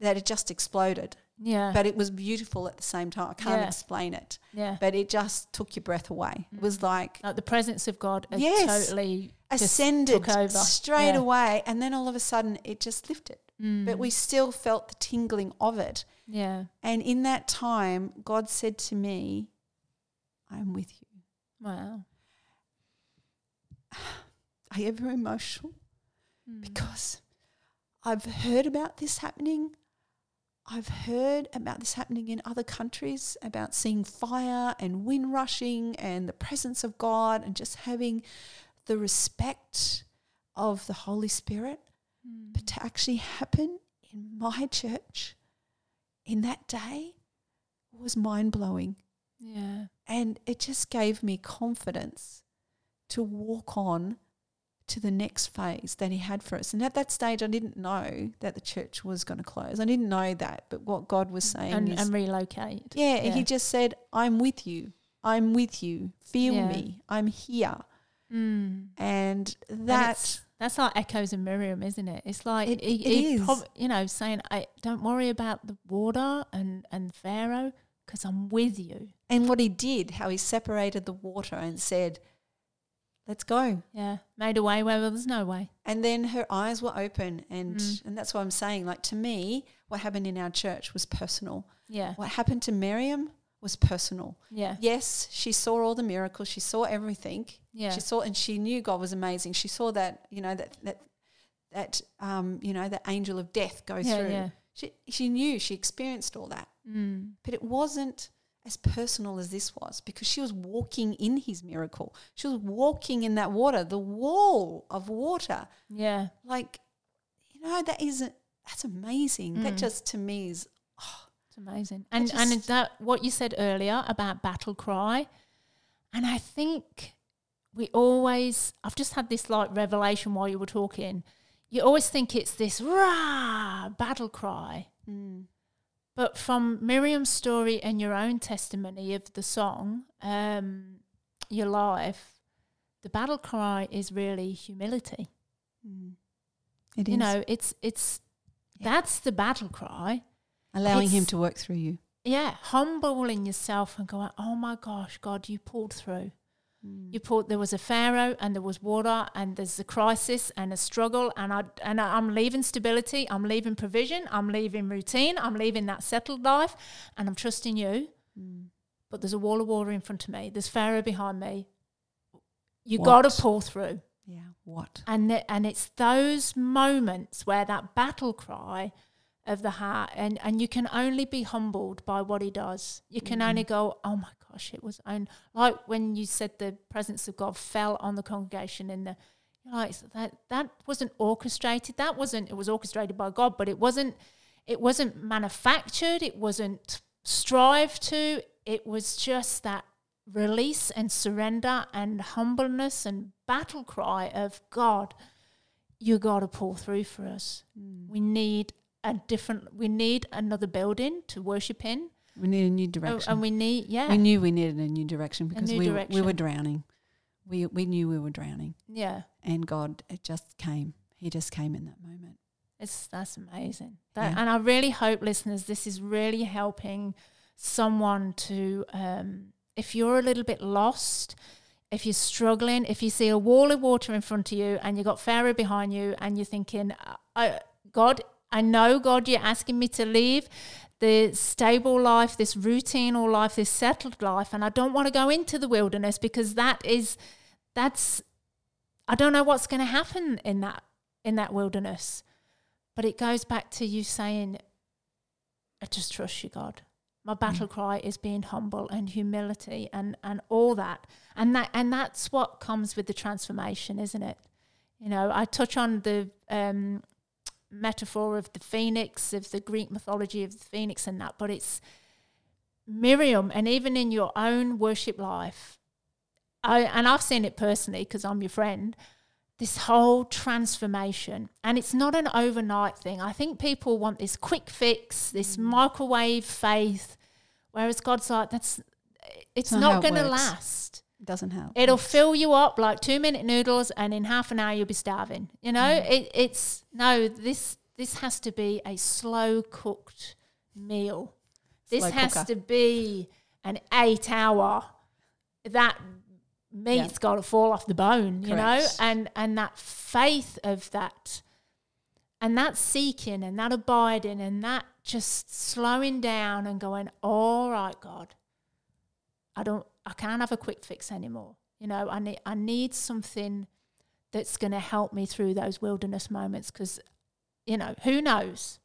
Speaker 2: that had just exploded.
Speaker 1: Yeah.
Speaker 2: but it was beautiful at the same time. I can't
Speaker 1: Yeah.
Speaker 2: explain it,
Speaker 1: yeah.
Speaker 2: but it just took your breath away. It was like
Speaker 1: like the presence of God
Speaker 2: Yes.
Speaker 1: totally
Speaker 2: ascended
Speaker 1: took over.
Speaker 2: straight
Speaker 1: Yeah.
Speaker 2: away, and then all of a sudden it just lifted.
Speaker 1: Mm.
Speaker 2: But we still felt the tingling of it.
Speaker 1: Yeah.
Speaker 2: And in that time, God said to me, I'm with you.
Speaker 1: Wow.
Speaker 2: Are you ever emotional?
Speaker 1: Mm.
Speaker 2: Because I've heard about this happening. I've heard about this happening in other countries about seeing fire and wind rushing and the presence of God and just having the respect of the Holy Spirit.
Speaker 1: Mm.
Speaker 2: But to actually happen in my church in that day was mind blowing.
Speaker 1: Yeah.
Speaker 2: And it just gave me confidence to walk on to the next phase that he had for us. And at that stage, I didn't know that the church was going to close. I didn't know that. But what God was saying
Speaker 1: And,
Speaker 2: is,
Speaker 1: and relocate.
Speaker 2: yeah,
Speaker 1: yeah.
Speaker 2: he just said, I'm with you. I'm with you. Feel
Speaker 1: Yeah.
Speaker 2: me. I'm here.
Speaker 1: Mm.
Speaker 2: And that,
Speaker 1: that's like echoes of Miriam, isn't it? It's like
Speaker 2: It-
Speaker 1: he,
Speaker 2: it
Speaker 1: he
Speaker 2: is.
Speaker 1: prob- you know, saying, "I don't worry about the water and and Pharaoh, because I'm with you."
Speaker 2: and what he did, how he separated the water and said, let's go.
Speaker 1: Yeah, made a way where there's no way.
Speaker 2: And then her eyes were open. And,
Speaker 1: Mm.
Speaker 2: and that's what I'm saying. Like to me, what happened in our church was personal.
Speaker 1: Yeah,
Speaker 2: What happened to Miriam was personal.
Speaker 1: yeah,
Speaker 2: Yes, she saw all the miracles. She saw everything.
Speaker 1: yeah,
Speaker 2: She saw, and she knew God was amazing. She saw that, you know, that that that um, you know, the angel of death go
Speaker 1: yeah,
Speaker 2: through.
Speaker 1: yeah.
Speaker 2: She she knew. She experienced all that,
Speaker 1: Mm.
Speaker 2: but it wasn't as personal as this was because she was walking in His miracle. She was walking in that water, the wall of water.
Speaker 1: Yeah,
Speaker 2: Like, you know, that isn't. That's amazing. That
Speaker 1: Mm.
Speaker 2: just to me is
Speaker 1: it's amazing. And and
Speaker 2: just-
Speaker 1: that what you said earlier about battle cry, and I think we always. I've just had this like revelation while you were talking. You always think it's this rah battle cry,
Speaker 2: mm,
Speaker 1: But from Miriam's story and your own testimony of the song, um, your life, the battle cry is really humility.
Speaker 2: mm. It
Speaker 1: You
Speaker 2: is.
Speaker 1: know, it's it's
Speaker 2: Yeah.
Speaker 1: that's the battle cry.
Speaker 2: allowing Him to work through you.
Speaker 1: Yeah, humbling yourself and going, "Oh my gosh, God, you pulled through.
Speaker 2: Mm.
Speaker 1: You pulled. There was a pharaoh, and there was water, and there's a crisis and a struggle, and I and I- I'm leaving stability. I'm leaving provision. I'm leaving routine. I'm leaving that settled life, and I'm trusting you.
Speaker 2: Mm.
Speaker 1: but there's a wall of water in front of me. There's Pharaoh behind me. You got to pull through,
Speaker 2: Yeah. What?
Speaker 1: and th- and it's those moments where that battle cry of the heart, and and you can only be humbled by what he does. You can only go, oh my gosh, it was on like when you said the presence of God fell on the congregation in the. Like that, that wasn't orchestrated. That wasn't. It was orchestrated by God, but it wasn't. It wasn't manufactured. It wasn't strived to. It was just that release and surrender and humbleness and battle cry of God, you got to pull through for us. Hmm. We need a different, we need another building to worship in.
Speaker 2: We need a new
Speaker 1: Oh,
Speaker 2: direction.
Speaker 1: And we need, yeah,
Speaker 2: We knew we needed a new direction because
Speaker 1: new
Speaker 2: we, were- we were drowning. We, we knew we were drowning.
Speaker 1: yeah.
Speaker 2: And God, it just came. He just came in that moment.
Speaker 1: It's that's amazing. That,
Speaker 2: Yeah.
Speaker 1: And I really hope, listeners, this is really helping someone to, um, if you're a little bit lost, if you're struggling, if you see a wall of water in front of you and you've got Pharaoh behind you and you're thinking, I, God, I know, God, you're asking me to leave the stable life, this routine or life, this settled life, and I don't want to go into the wilderness because that is, that's, I don't know what's going to happen in that in that wilderness. But it goes back to you saying, I just trust you, God. My battle cry is being humble and humility and, and all that. And that and that's what comes with the transformation, isn't it? You know, I touch on the um, metaphor of the phoenix, of the Greek mythology of the phoenix and that, but it's Miriam, and even in your own worship life, I, and I've seen it personally because I'm your friend, this whole transformation. And it's not an overnight thing. I think people want this quick fix, this mm. microwave faith, whereas God's like, that's it's
Speaker 2: not how
Speaker 1: not
Speaker 2: it
Speaker 1: going to last.
Speaker 2: It doesn't help.
Speaker 1: It'll fill you up like two minute noodles, and in half an hour you'll be starving. You know,
Speaker 2: Mm.
Speaker 1: it, it's no this this has to be a slow cooked meal. This
Speaker 2: Slow
Speaker 1: has
Speaker 2: cooker.
Speaker 1: to be an eight hour. That meat's got to fall off the bone, you know, and and that faith of that, and that seeking and that abiding and that just slowing down and going, all right, God, I don't, I can't have a quick fix anymore. You know, I need, I need something that's going to help me through those wilderness moments because, you know, who knows?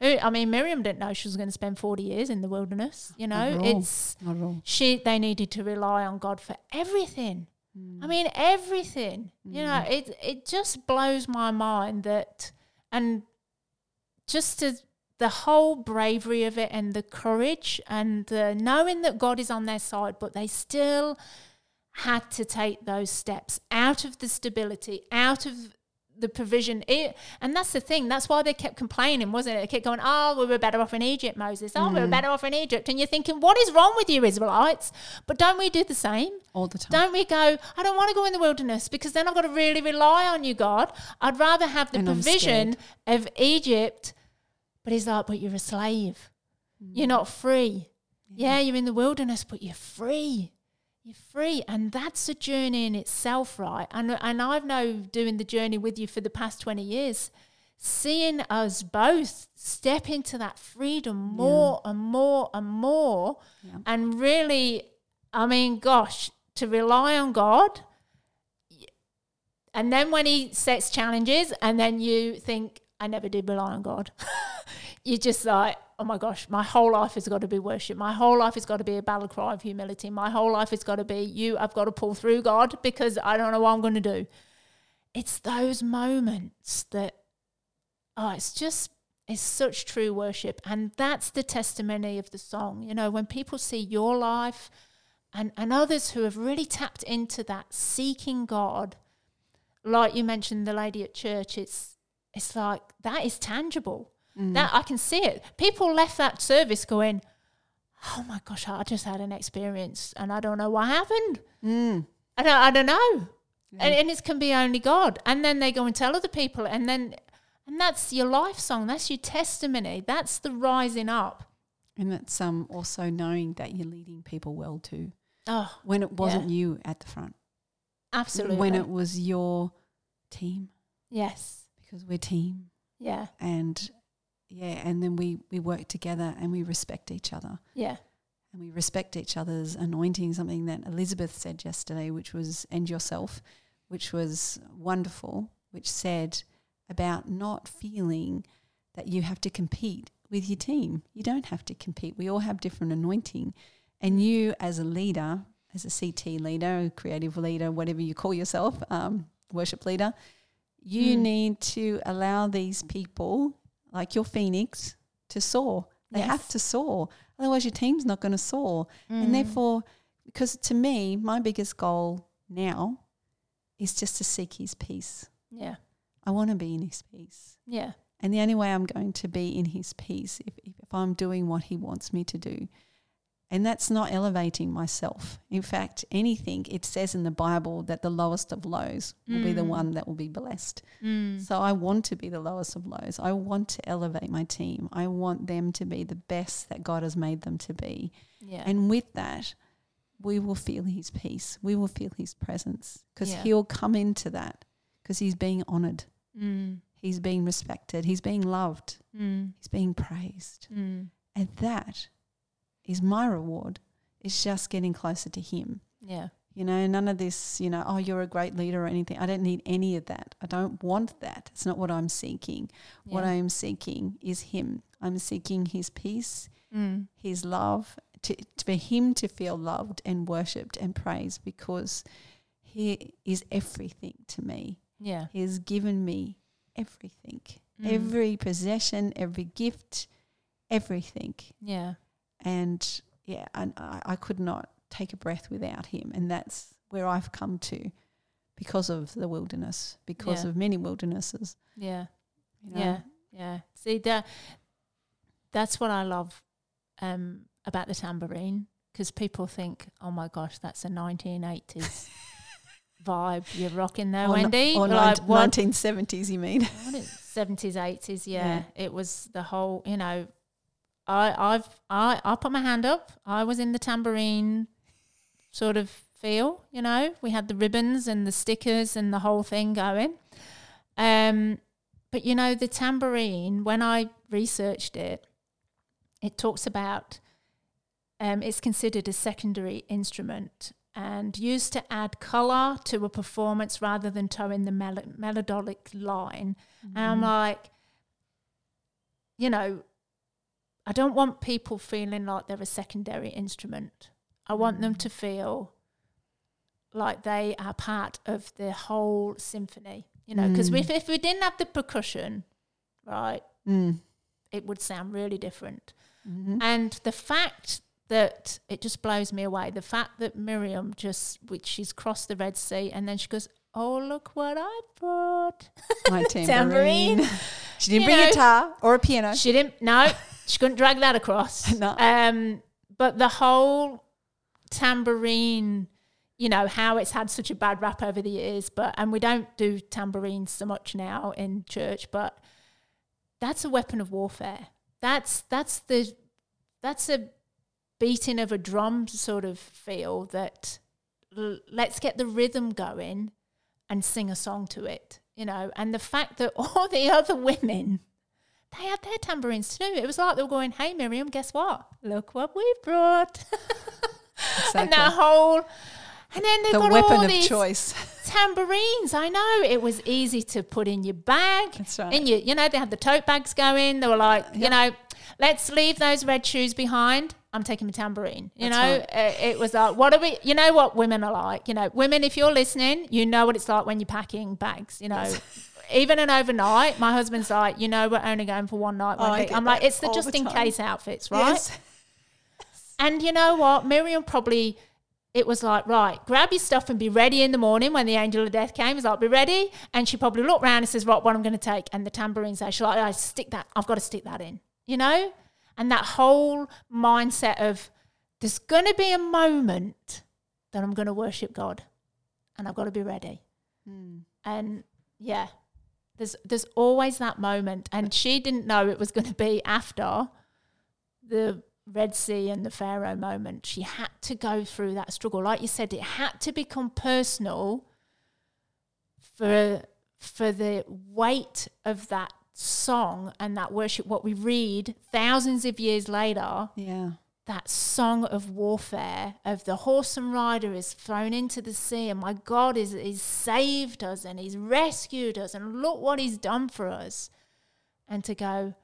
Speaker 1: Who, I mean, Miriam didn't know she was going to spend 40 years in the wilderness. You know, it's, she, they needed to rely on God for everything.
Speaker 2: Mm.
Speaker 1: I mean, everything. You know, it, it just blows my mind that, and just to, the whole bravery of it and the courage and the knowing that God is on their side, but they still had to take those steps out of the stability, out of the provision. It, and that's the thing. That's why they kept complaining, wasn't it? They kept going, "Oh, we were better off in Egypt, Moses. Oh, we were mm. better off in Egypt." And you're thinking, "What is wrong with you, Israelites?" But don't we do the same?
Speaker 2: All the time.
Speaker 1: Don't we go, I don't want to go in the wilderness because then I've got to really rely on you, God. I'd rather have the
Speaker 2: And
Speaker 1: provision of Egypt. But he's like, but you're a slave. Mm. You're not free. Yeah, you're in the wilderness, but you're free. You're free. And that's a journey in itself, right? And, and I've known doing the journey with you for the past 20 years, seeing us both step into that freedom more and more and more.
Speaker 2: Yeah.
Speaker 1: And really, I mean, gosh, to rely on God. And then when he sets challenges, and then you think, I never did rely on God. You're just like, oh my gosh, my whole life has got to be worship. My whole life has got to be a battle cry of humility. My whole life has got to be, you, I've got to pull through God because I don't know what I'm going to do. It's those moments that, oh, it's just, it's such true worship. And that's the testimony of the song. You know, when people see your life and, and others who have really tapped into that seeking God, like you mentioned, the lady at church, it's, it's like that is tangible. That I can see it. People left that service going, "Oh my gosh, I just had an experience, and I don't know what happened.
Speaker 2: Mm.
Speaker 1: I don't, I don't know." And, and it can be only God. And then they go and tell other people, and then, and that's your life song. That's your testimony. That's the rising up.
Speaker 2: And that's um also knowing that you're leading people well too.
Speaker 1: Oh,
Speaker 2: When it wasn't you at the front.
Speaker 1: absolutely.
Speaker 2: When it was your team.
Speaker 1: yes,
Speaker 2: Because we're team.
Speaker 1: yeah,
Speaker 2: And yeah, and then we, we work together and we respect each other.
Speaker 1: yeah,
Speaker 2: and we respect each other's anointing, something that Elizabeth said yesterday, which was, and yourself, which was wonderful, which said about not feeling that you have to compete with your team. You don't have to compete. We all have different anointing. And you, as a leader, as a CT leader, a creative leader, whatever you call yourself, um, worship leader, you
Speaker 1: Mm.
Speaker 2: need to allow these people, like your phoenix, to soar. They have to soar. Otherwise, your team's not going to soar.
Speaker 1: Mm.
Speaker 2: And therefore, because to me, my biggest goal now is just to seek his peace.
Speaker 1: yeah,
Speaker 2: I want to be in his peace.
Speaker 1: yeah,
Speaker 2: And the only way I'm going to be in his peace if, if I'm doing what he wants me to do. And that's not elevating myself. In fact, anything, it says in the Bible that the lowest of lows will be the
Speaker 1: Mm.
Speaker 2: one that will be blessed.
Speaker 1: mm.
Speaker 2: So I want to be the lowest of lows. I want to elevate my team. I want them to be the best that God has made them to be.
Speaker 1: yeah,
Speaker 2: And with that, we will feel his peace. We will feel his presence because
Speaker 1: Yeah.
Speaker 2: he'll come into that because he's being honored.
Speaker 1: mm.
Speaker 2: He's being respected. He's being loved.
Speaker 1: Mm.
Speaker 2: He's being praised.
Speaker 1: Mm.
Speaker 2: And that is my reward. It's just getting closer to him.
Speaker 1: yeah,
Speaker 2: You know, none of this, you know, oh, you're a great leader or anything. I don't need any of that. I don't want that. It's not what I'm seeking. What. I am seeking is him. I'm seeking his peace,
Speaker 1: Mm.
Speaker 2: his love, to, to- for him to feel loved and worshipped and praised because he is everything to me.
Speaker 1: yeah,
Speaker 2: He has given me everything,
Speaker 1: Mm.
Speaker 2: every possession, every gift, everything.
Speaker 1: yeah,
Speaker 2: And yeah, and I, I could not take a breath without him. And that's where I've come to because of the wilderness, because
Speaker 1: Yeah.
Speaker 2: of many wildernesses.
Speaker 1: yeah.
Speaker 2: You know?
Speaker 1: Yeah, yeah. See that that's what I love um, about the tambourine because people think, "Oh my gosh, that's a 1980s vibe you're rocking there,
Speaker 2: Or,
Speaker 1: Wendy."
Speaker 2: or
Speaker 1: like
Speaker 2: 1970s, you mean?
Speaker 1: 70s, 80s? Yeah.
Speaker 2: Yeah.
Speaker 1: it was the whole. You know, I, I've I, I put my hand up. I was in the tambourine sort of feel, you know. We had the ribbons and the stickers and the whole thing going. Um, but you know, the tambourine, when I researched it, it talks about um, it's considered a secondary instrument and used to add colour to a performance rather than towing the mel- melodic line. Mm-hmm. And I'm like, you know, I don't want people feeling like they're a secondary instrument. I want them mm. to feel like they are part of the whole symphony, you know, because mm. if, if we didn't have the percussion, right, mm. it would sound really different. Mm-hmm. And the fact that it just blows me away, the fact that Miriam just, which she's crossed the Red Sea and then she goes, Oh, look what I brought.
Speaker 2: My tambourine. tambourine. she didn't you bring know, a guitar or a piano.
Speaker 1: She didn't, no, she couldn't drag that across. no. Um, but the whole tambourine you know how it's had such a bad rap over the years but and we don't do tambourines so much now in church but that's a weapon of warfare that's that's the that's a beating of a drum sort of feel that l- let's get the rhythm going and sing a song to it you know and the fact that all the other women they had their tambourines too it was like they were going hey miriam guess what look what we brought exactly. and that whole and then they the got weapon all of these choice. tambourines. I know it was easy to put in your bag.
Speaker 2: That's right.
Speaker 1: And you, you know, they had the tote bags going. They were like, yep. you know, let's leave those red shoes behind. I'm taking my tambourine. You That's know, right. it, it was like, what are we? You know what women are like. You know, women. If you're listening, you know what it's like when you're packing bags. You know. even an overnight, my husband's like, you know, we're only going for one night. One I'm like, it's the just the in case outfits, right? Yes. And you know what? Miriam probably it was like, right, grab your stuff and be ready in the morning when the angel of death came. He's like, be ready. And she probably looked around and says, right, what I'm going to take. And the tambourine says, she's like, I stick that, I've got to stick that in, you know? And that whole mindset of there's going to be a moment that I'm going to worship God and I've got to be ready. Mm. And yeah, there's, there's always that moment. And she didn't know it was going to be after the Red Sea and the Pharaoh moment. She had to go through that struggle. Like you said, it had to become personal for for the weight of that song and that worship what we read thousands of years later
Speaker 2: yeah
Speaker 1: that song of warfare of the horse and rider is thrown into the sea and my god is is saved us and he's rescued us and look what he's done for us and to go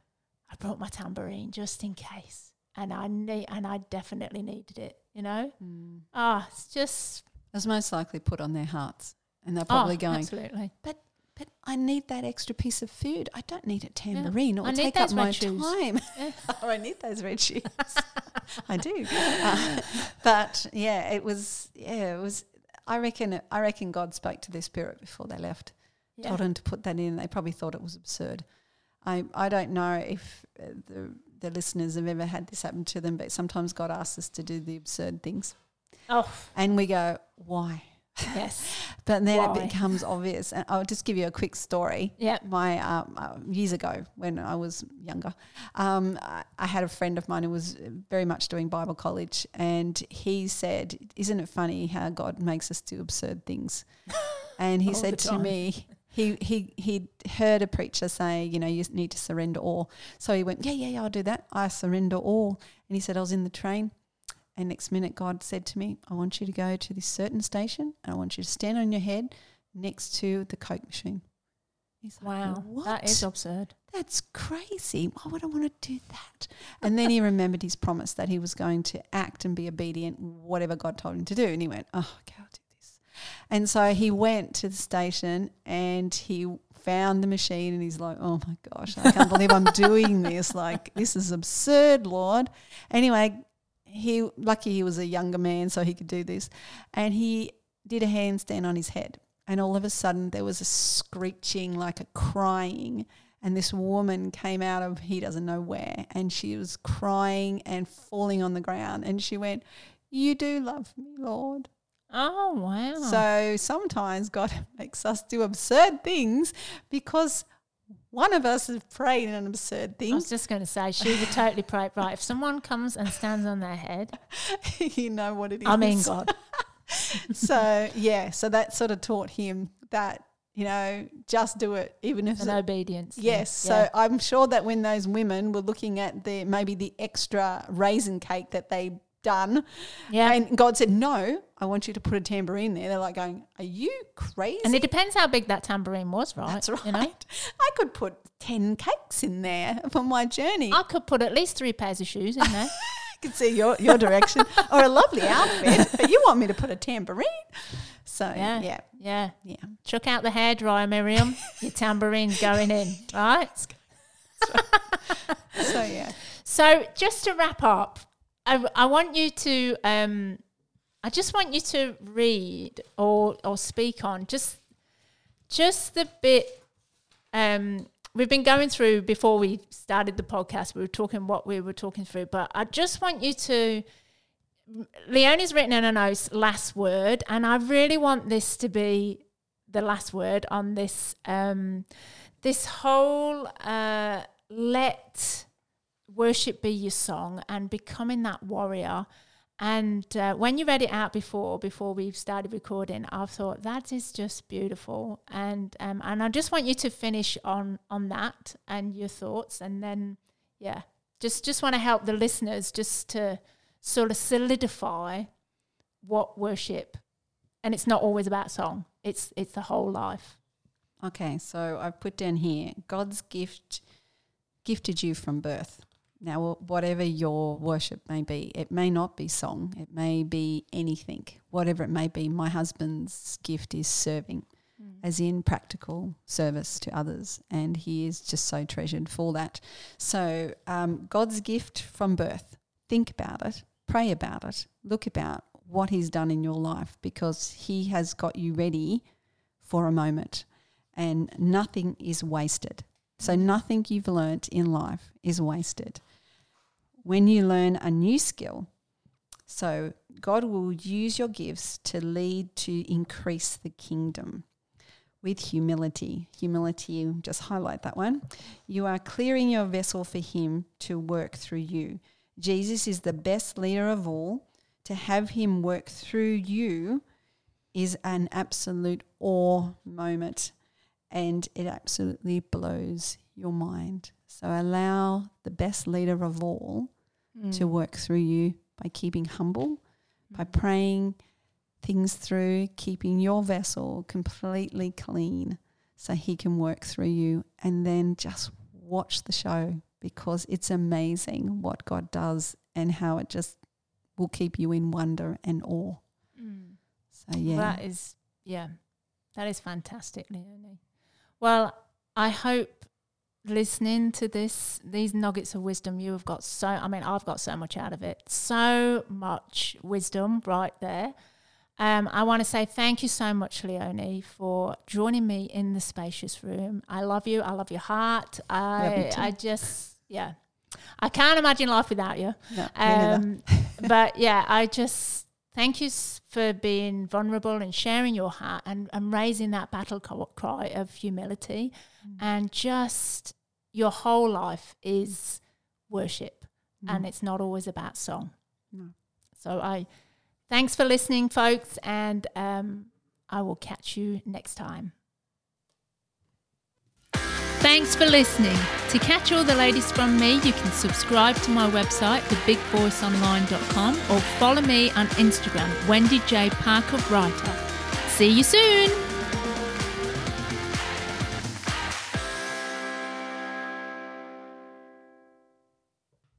Speaker 1: i brought my tambourine just in case and I need and I definitely needed it. You know, mm. ah, it's just
Speaker 2: it was most likely put on their hearts, and they're probably oh, going,
Speaker 1: absolutely.
Speaker 2: But but I need that extra piece of food. I don't need a tambourine. Yeah. Will take up my shoes. time. Yeah. oh, I need those red shoes. I do. Uh, but yeah, it was. Yeah, it was. I reckon. I reckon God spoke to their spirit before they left. Yeah. Told them to put that in. They probably thought it was absurd. I I don't know if uh, the the listeners have ever had this happen to them, but sometimes God asks us to do the absurd things.
Speaker 1: Oh.
Speaker 2: And we go, why?
Speaker 1: Yes.
Speaker 2: but then why? it becomes obvious. And I'll just give you a quick story.
Speaker 1: Yeah.
Speaker 2: My um, uh, years ago when I was younger, um, I, I, had a friend of mine who was very much doing Bible college, and he said, "Isn't it funny how God makes us do absurd things?" And he said to me, he he he heard a preacher say, you know, you need to surrender all. So he went, yeah, yeah, yeah, I'll do that. I surrender all. And he said, I was in the train, and next minute God said to me, I want you to go to this certain station, and I want you to stand on your head next to the Coke machine.
Speaker 1: He's wow, like, that is absurd.
Speaker 2: That's crazy. Why would I want to do that? And then he remembered his promise that he was going to act and be obedient, whatever God told him to do. And he went, oh, okay, I'll do this. and so he went to the station and he found the machine and he's like, oh my gosh, I can't believe I'm doing this. Like, this is absurd, Lord. Anyway, he lucky he was a younger man so he could do this. And he did a handstand on his head. And all of a sudden there was a screeching, like a crying. And this woman came out of he doesn't know where and she was crying and falling on the ground. And she went, You do love me, Lord.
Speaker 1: Oh, wow.
Speaker 2: So sometimes God makes us do absurd things because one of us is praying an absurd thing.
Speaker 1: I was just going to say she would totally pray. Right, if someone comes and stands on their head,
Speaker 2: you know what it is.
Speaker 1: I mean, God,
Speaker 2: So yeah, so that sort of taught him that you know just do it, even if it-
Speaker 1: obedience.
Speaker 2: Yes,
Speaker 1: Yeah.
Speaker 2: so I'm sure that when those women were looking at the maybe the extra raisin cake that they done,
Speaker 1: yeah.
Speaker 2: and God said, "No, I want you to put a tambourine there." They're like going, "Are you crazy?"
Speaker 1: And it depends how big that tambourine was, right?
Speaker 2: That's right.
Speaker 1: You know,
Speaker 2: I could put ten cakes in there for my journey.
Speaker 1: I could put at least three pairs of shoes in there.
Speaker 2: I could see your your direction or a lovely outfit, but you want me to put a tambourine. So
Speaker 1: Yeah.
Speaker 2: yeah,
Speaker 1: Yeah.
Speaker 2: yeah.
Speaker 1: Chuck out the hairdryer, Miriam. Your tambourine's going in, right?
Speaker 2: So yeah.
Speaker 1: So just to wrap up, I, I want you to, um, I just want you to read or or speak on just just the bit. Um, we've been going through before we started the podcast. We were talking what we were talking through, but I just want you to. Leonie's written in a note last word, and I really want this to be the last word on this. Um, this whole uh, let worship be your song and becoming that warrior. And uh, when you read it out before, before we started recording, I thought that is just beautiful. And um, and I just want you to finish on on that and your thoughts, and then yeah, just just want to help the listeners just to sort of solidify what worship, and it's not always about song. It's it's the whole life.
Speaker 2: Okay, so I've put down here God's gift gifted you from birth. Now, whatever your worship may be, it may not be song, it may be anything, whatever it may be. My husband's gift is serving, as in practical service to others, and he is just so treasured for that. So, um, God's gift from birth, think about it, pray about it, look about what he's done in your life because he has got you ready for a moment and nothing is wasted. So, nothing you've learnt in life is wasted. When you learn a new skill, so God will use your gifts to lead to increase the kingdom with humility. Humility, just highlight that one. You are clearing your vessel for Him to work through you. Jesus is the best leader of all. To have Him work through you is an absolute awe moment and it absolutely blows your mind. So allow the best leader of all to work through you by keeping humble, by praying things through, keeping your vessel completely clean so he can work through you and then just watch the show because it's amazing what God does and how it just will keep you in wonder and awe.
Speaker 1: Mm.
Speaker 2: So yeah.
Speaker 1: That is, yeah, that is fantastic, Leonie. Well, I hope listening to this, these nuggets of wisdom, you have got so, I mean, I've got so much out of it. So much wisdom right there. Um, I want to say thank you so much, Leonie, for joining me in the spacious room. I love you. I love your heart. I. I just, yeah, I can't imagine life without you.
Speaker 2: No.
Speaker 1: Um, but yeah, I just thank you for being vulnerable and sharing your heart and, and raising that battle cry of humility.
Speaker 2: Mm.
Speaker 1: And just your whole life is worship,
Speaker 2: Mm.
Speaker 1: and it's not always about song.
Speaker 2: No.
Speaker 1: So I thanks for listening, folks, and um, I will catch you next time. Thanks for listening. To catch all the latest from me, you can subscribe to my website, thebigvoiceonline.com, or follow me on Instagram, Wendy J. Parker Writer. See you soon!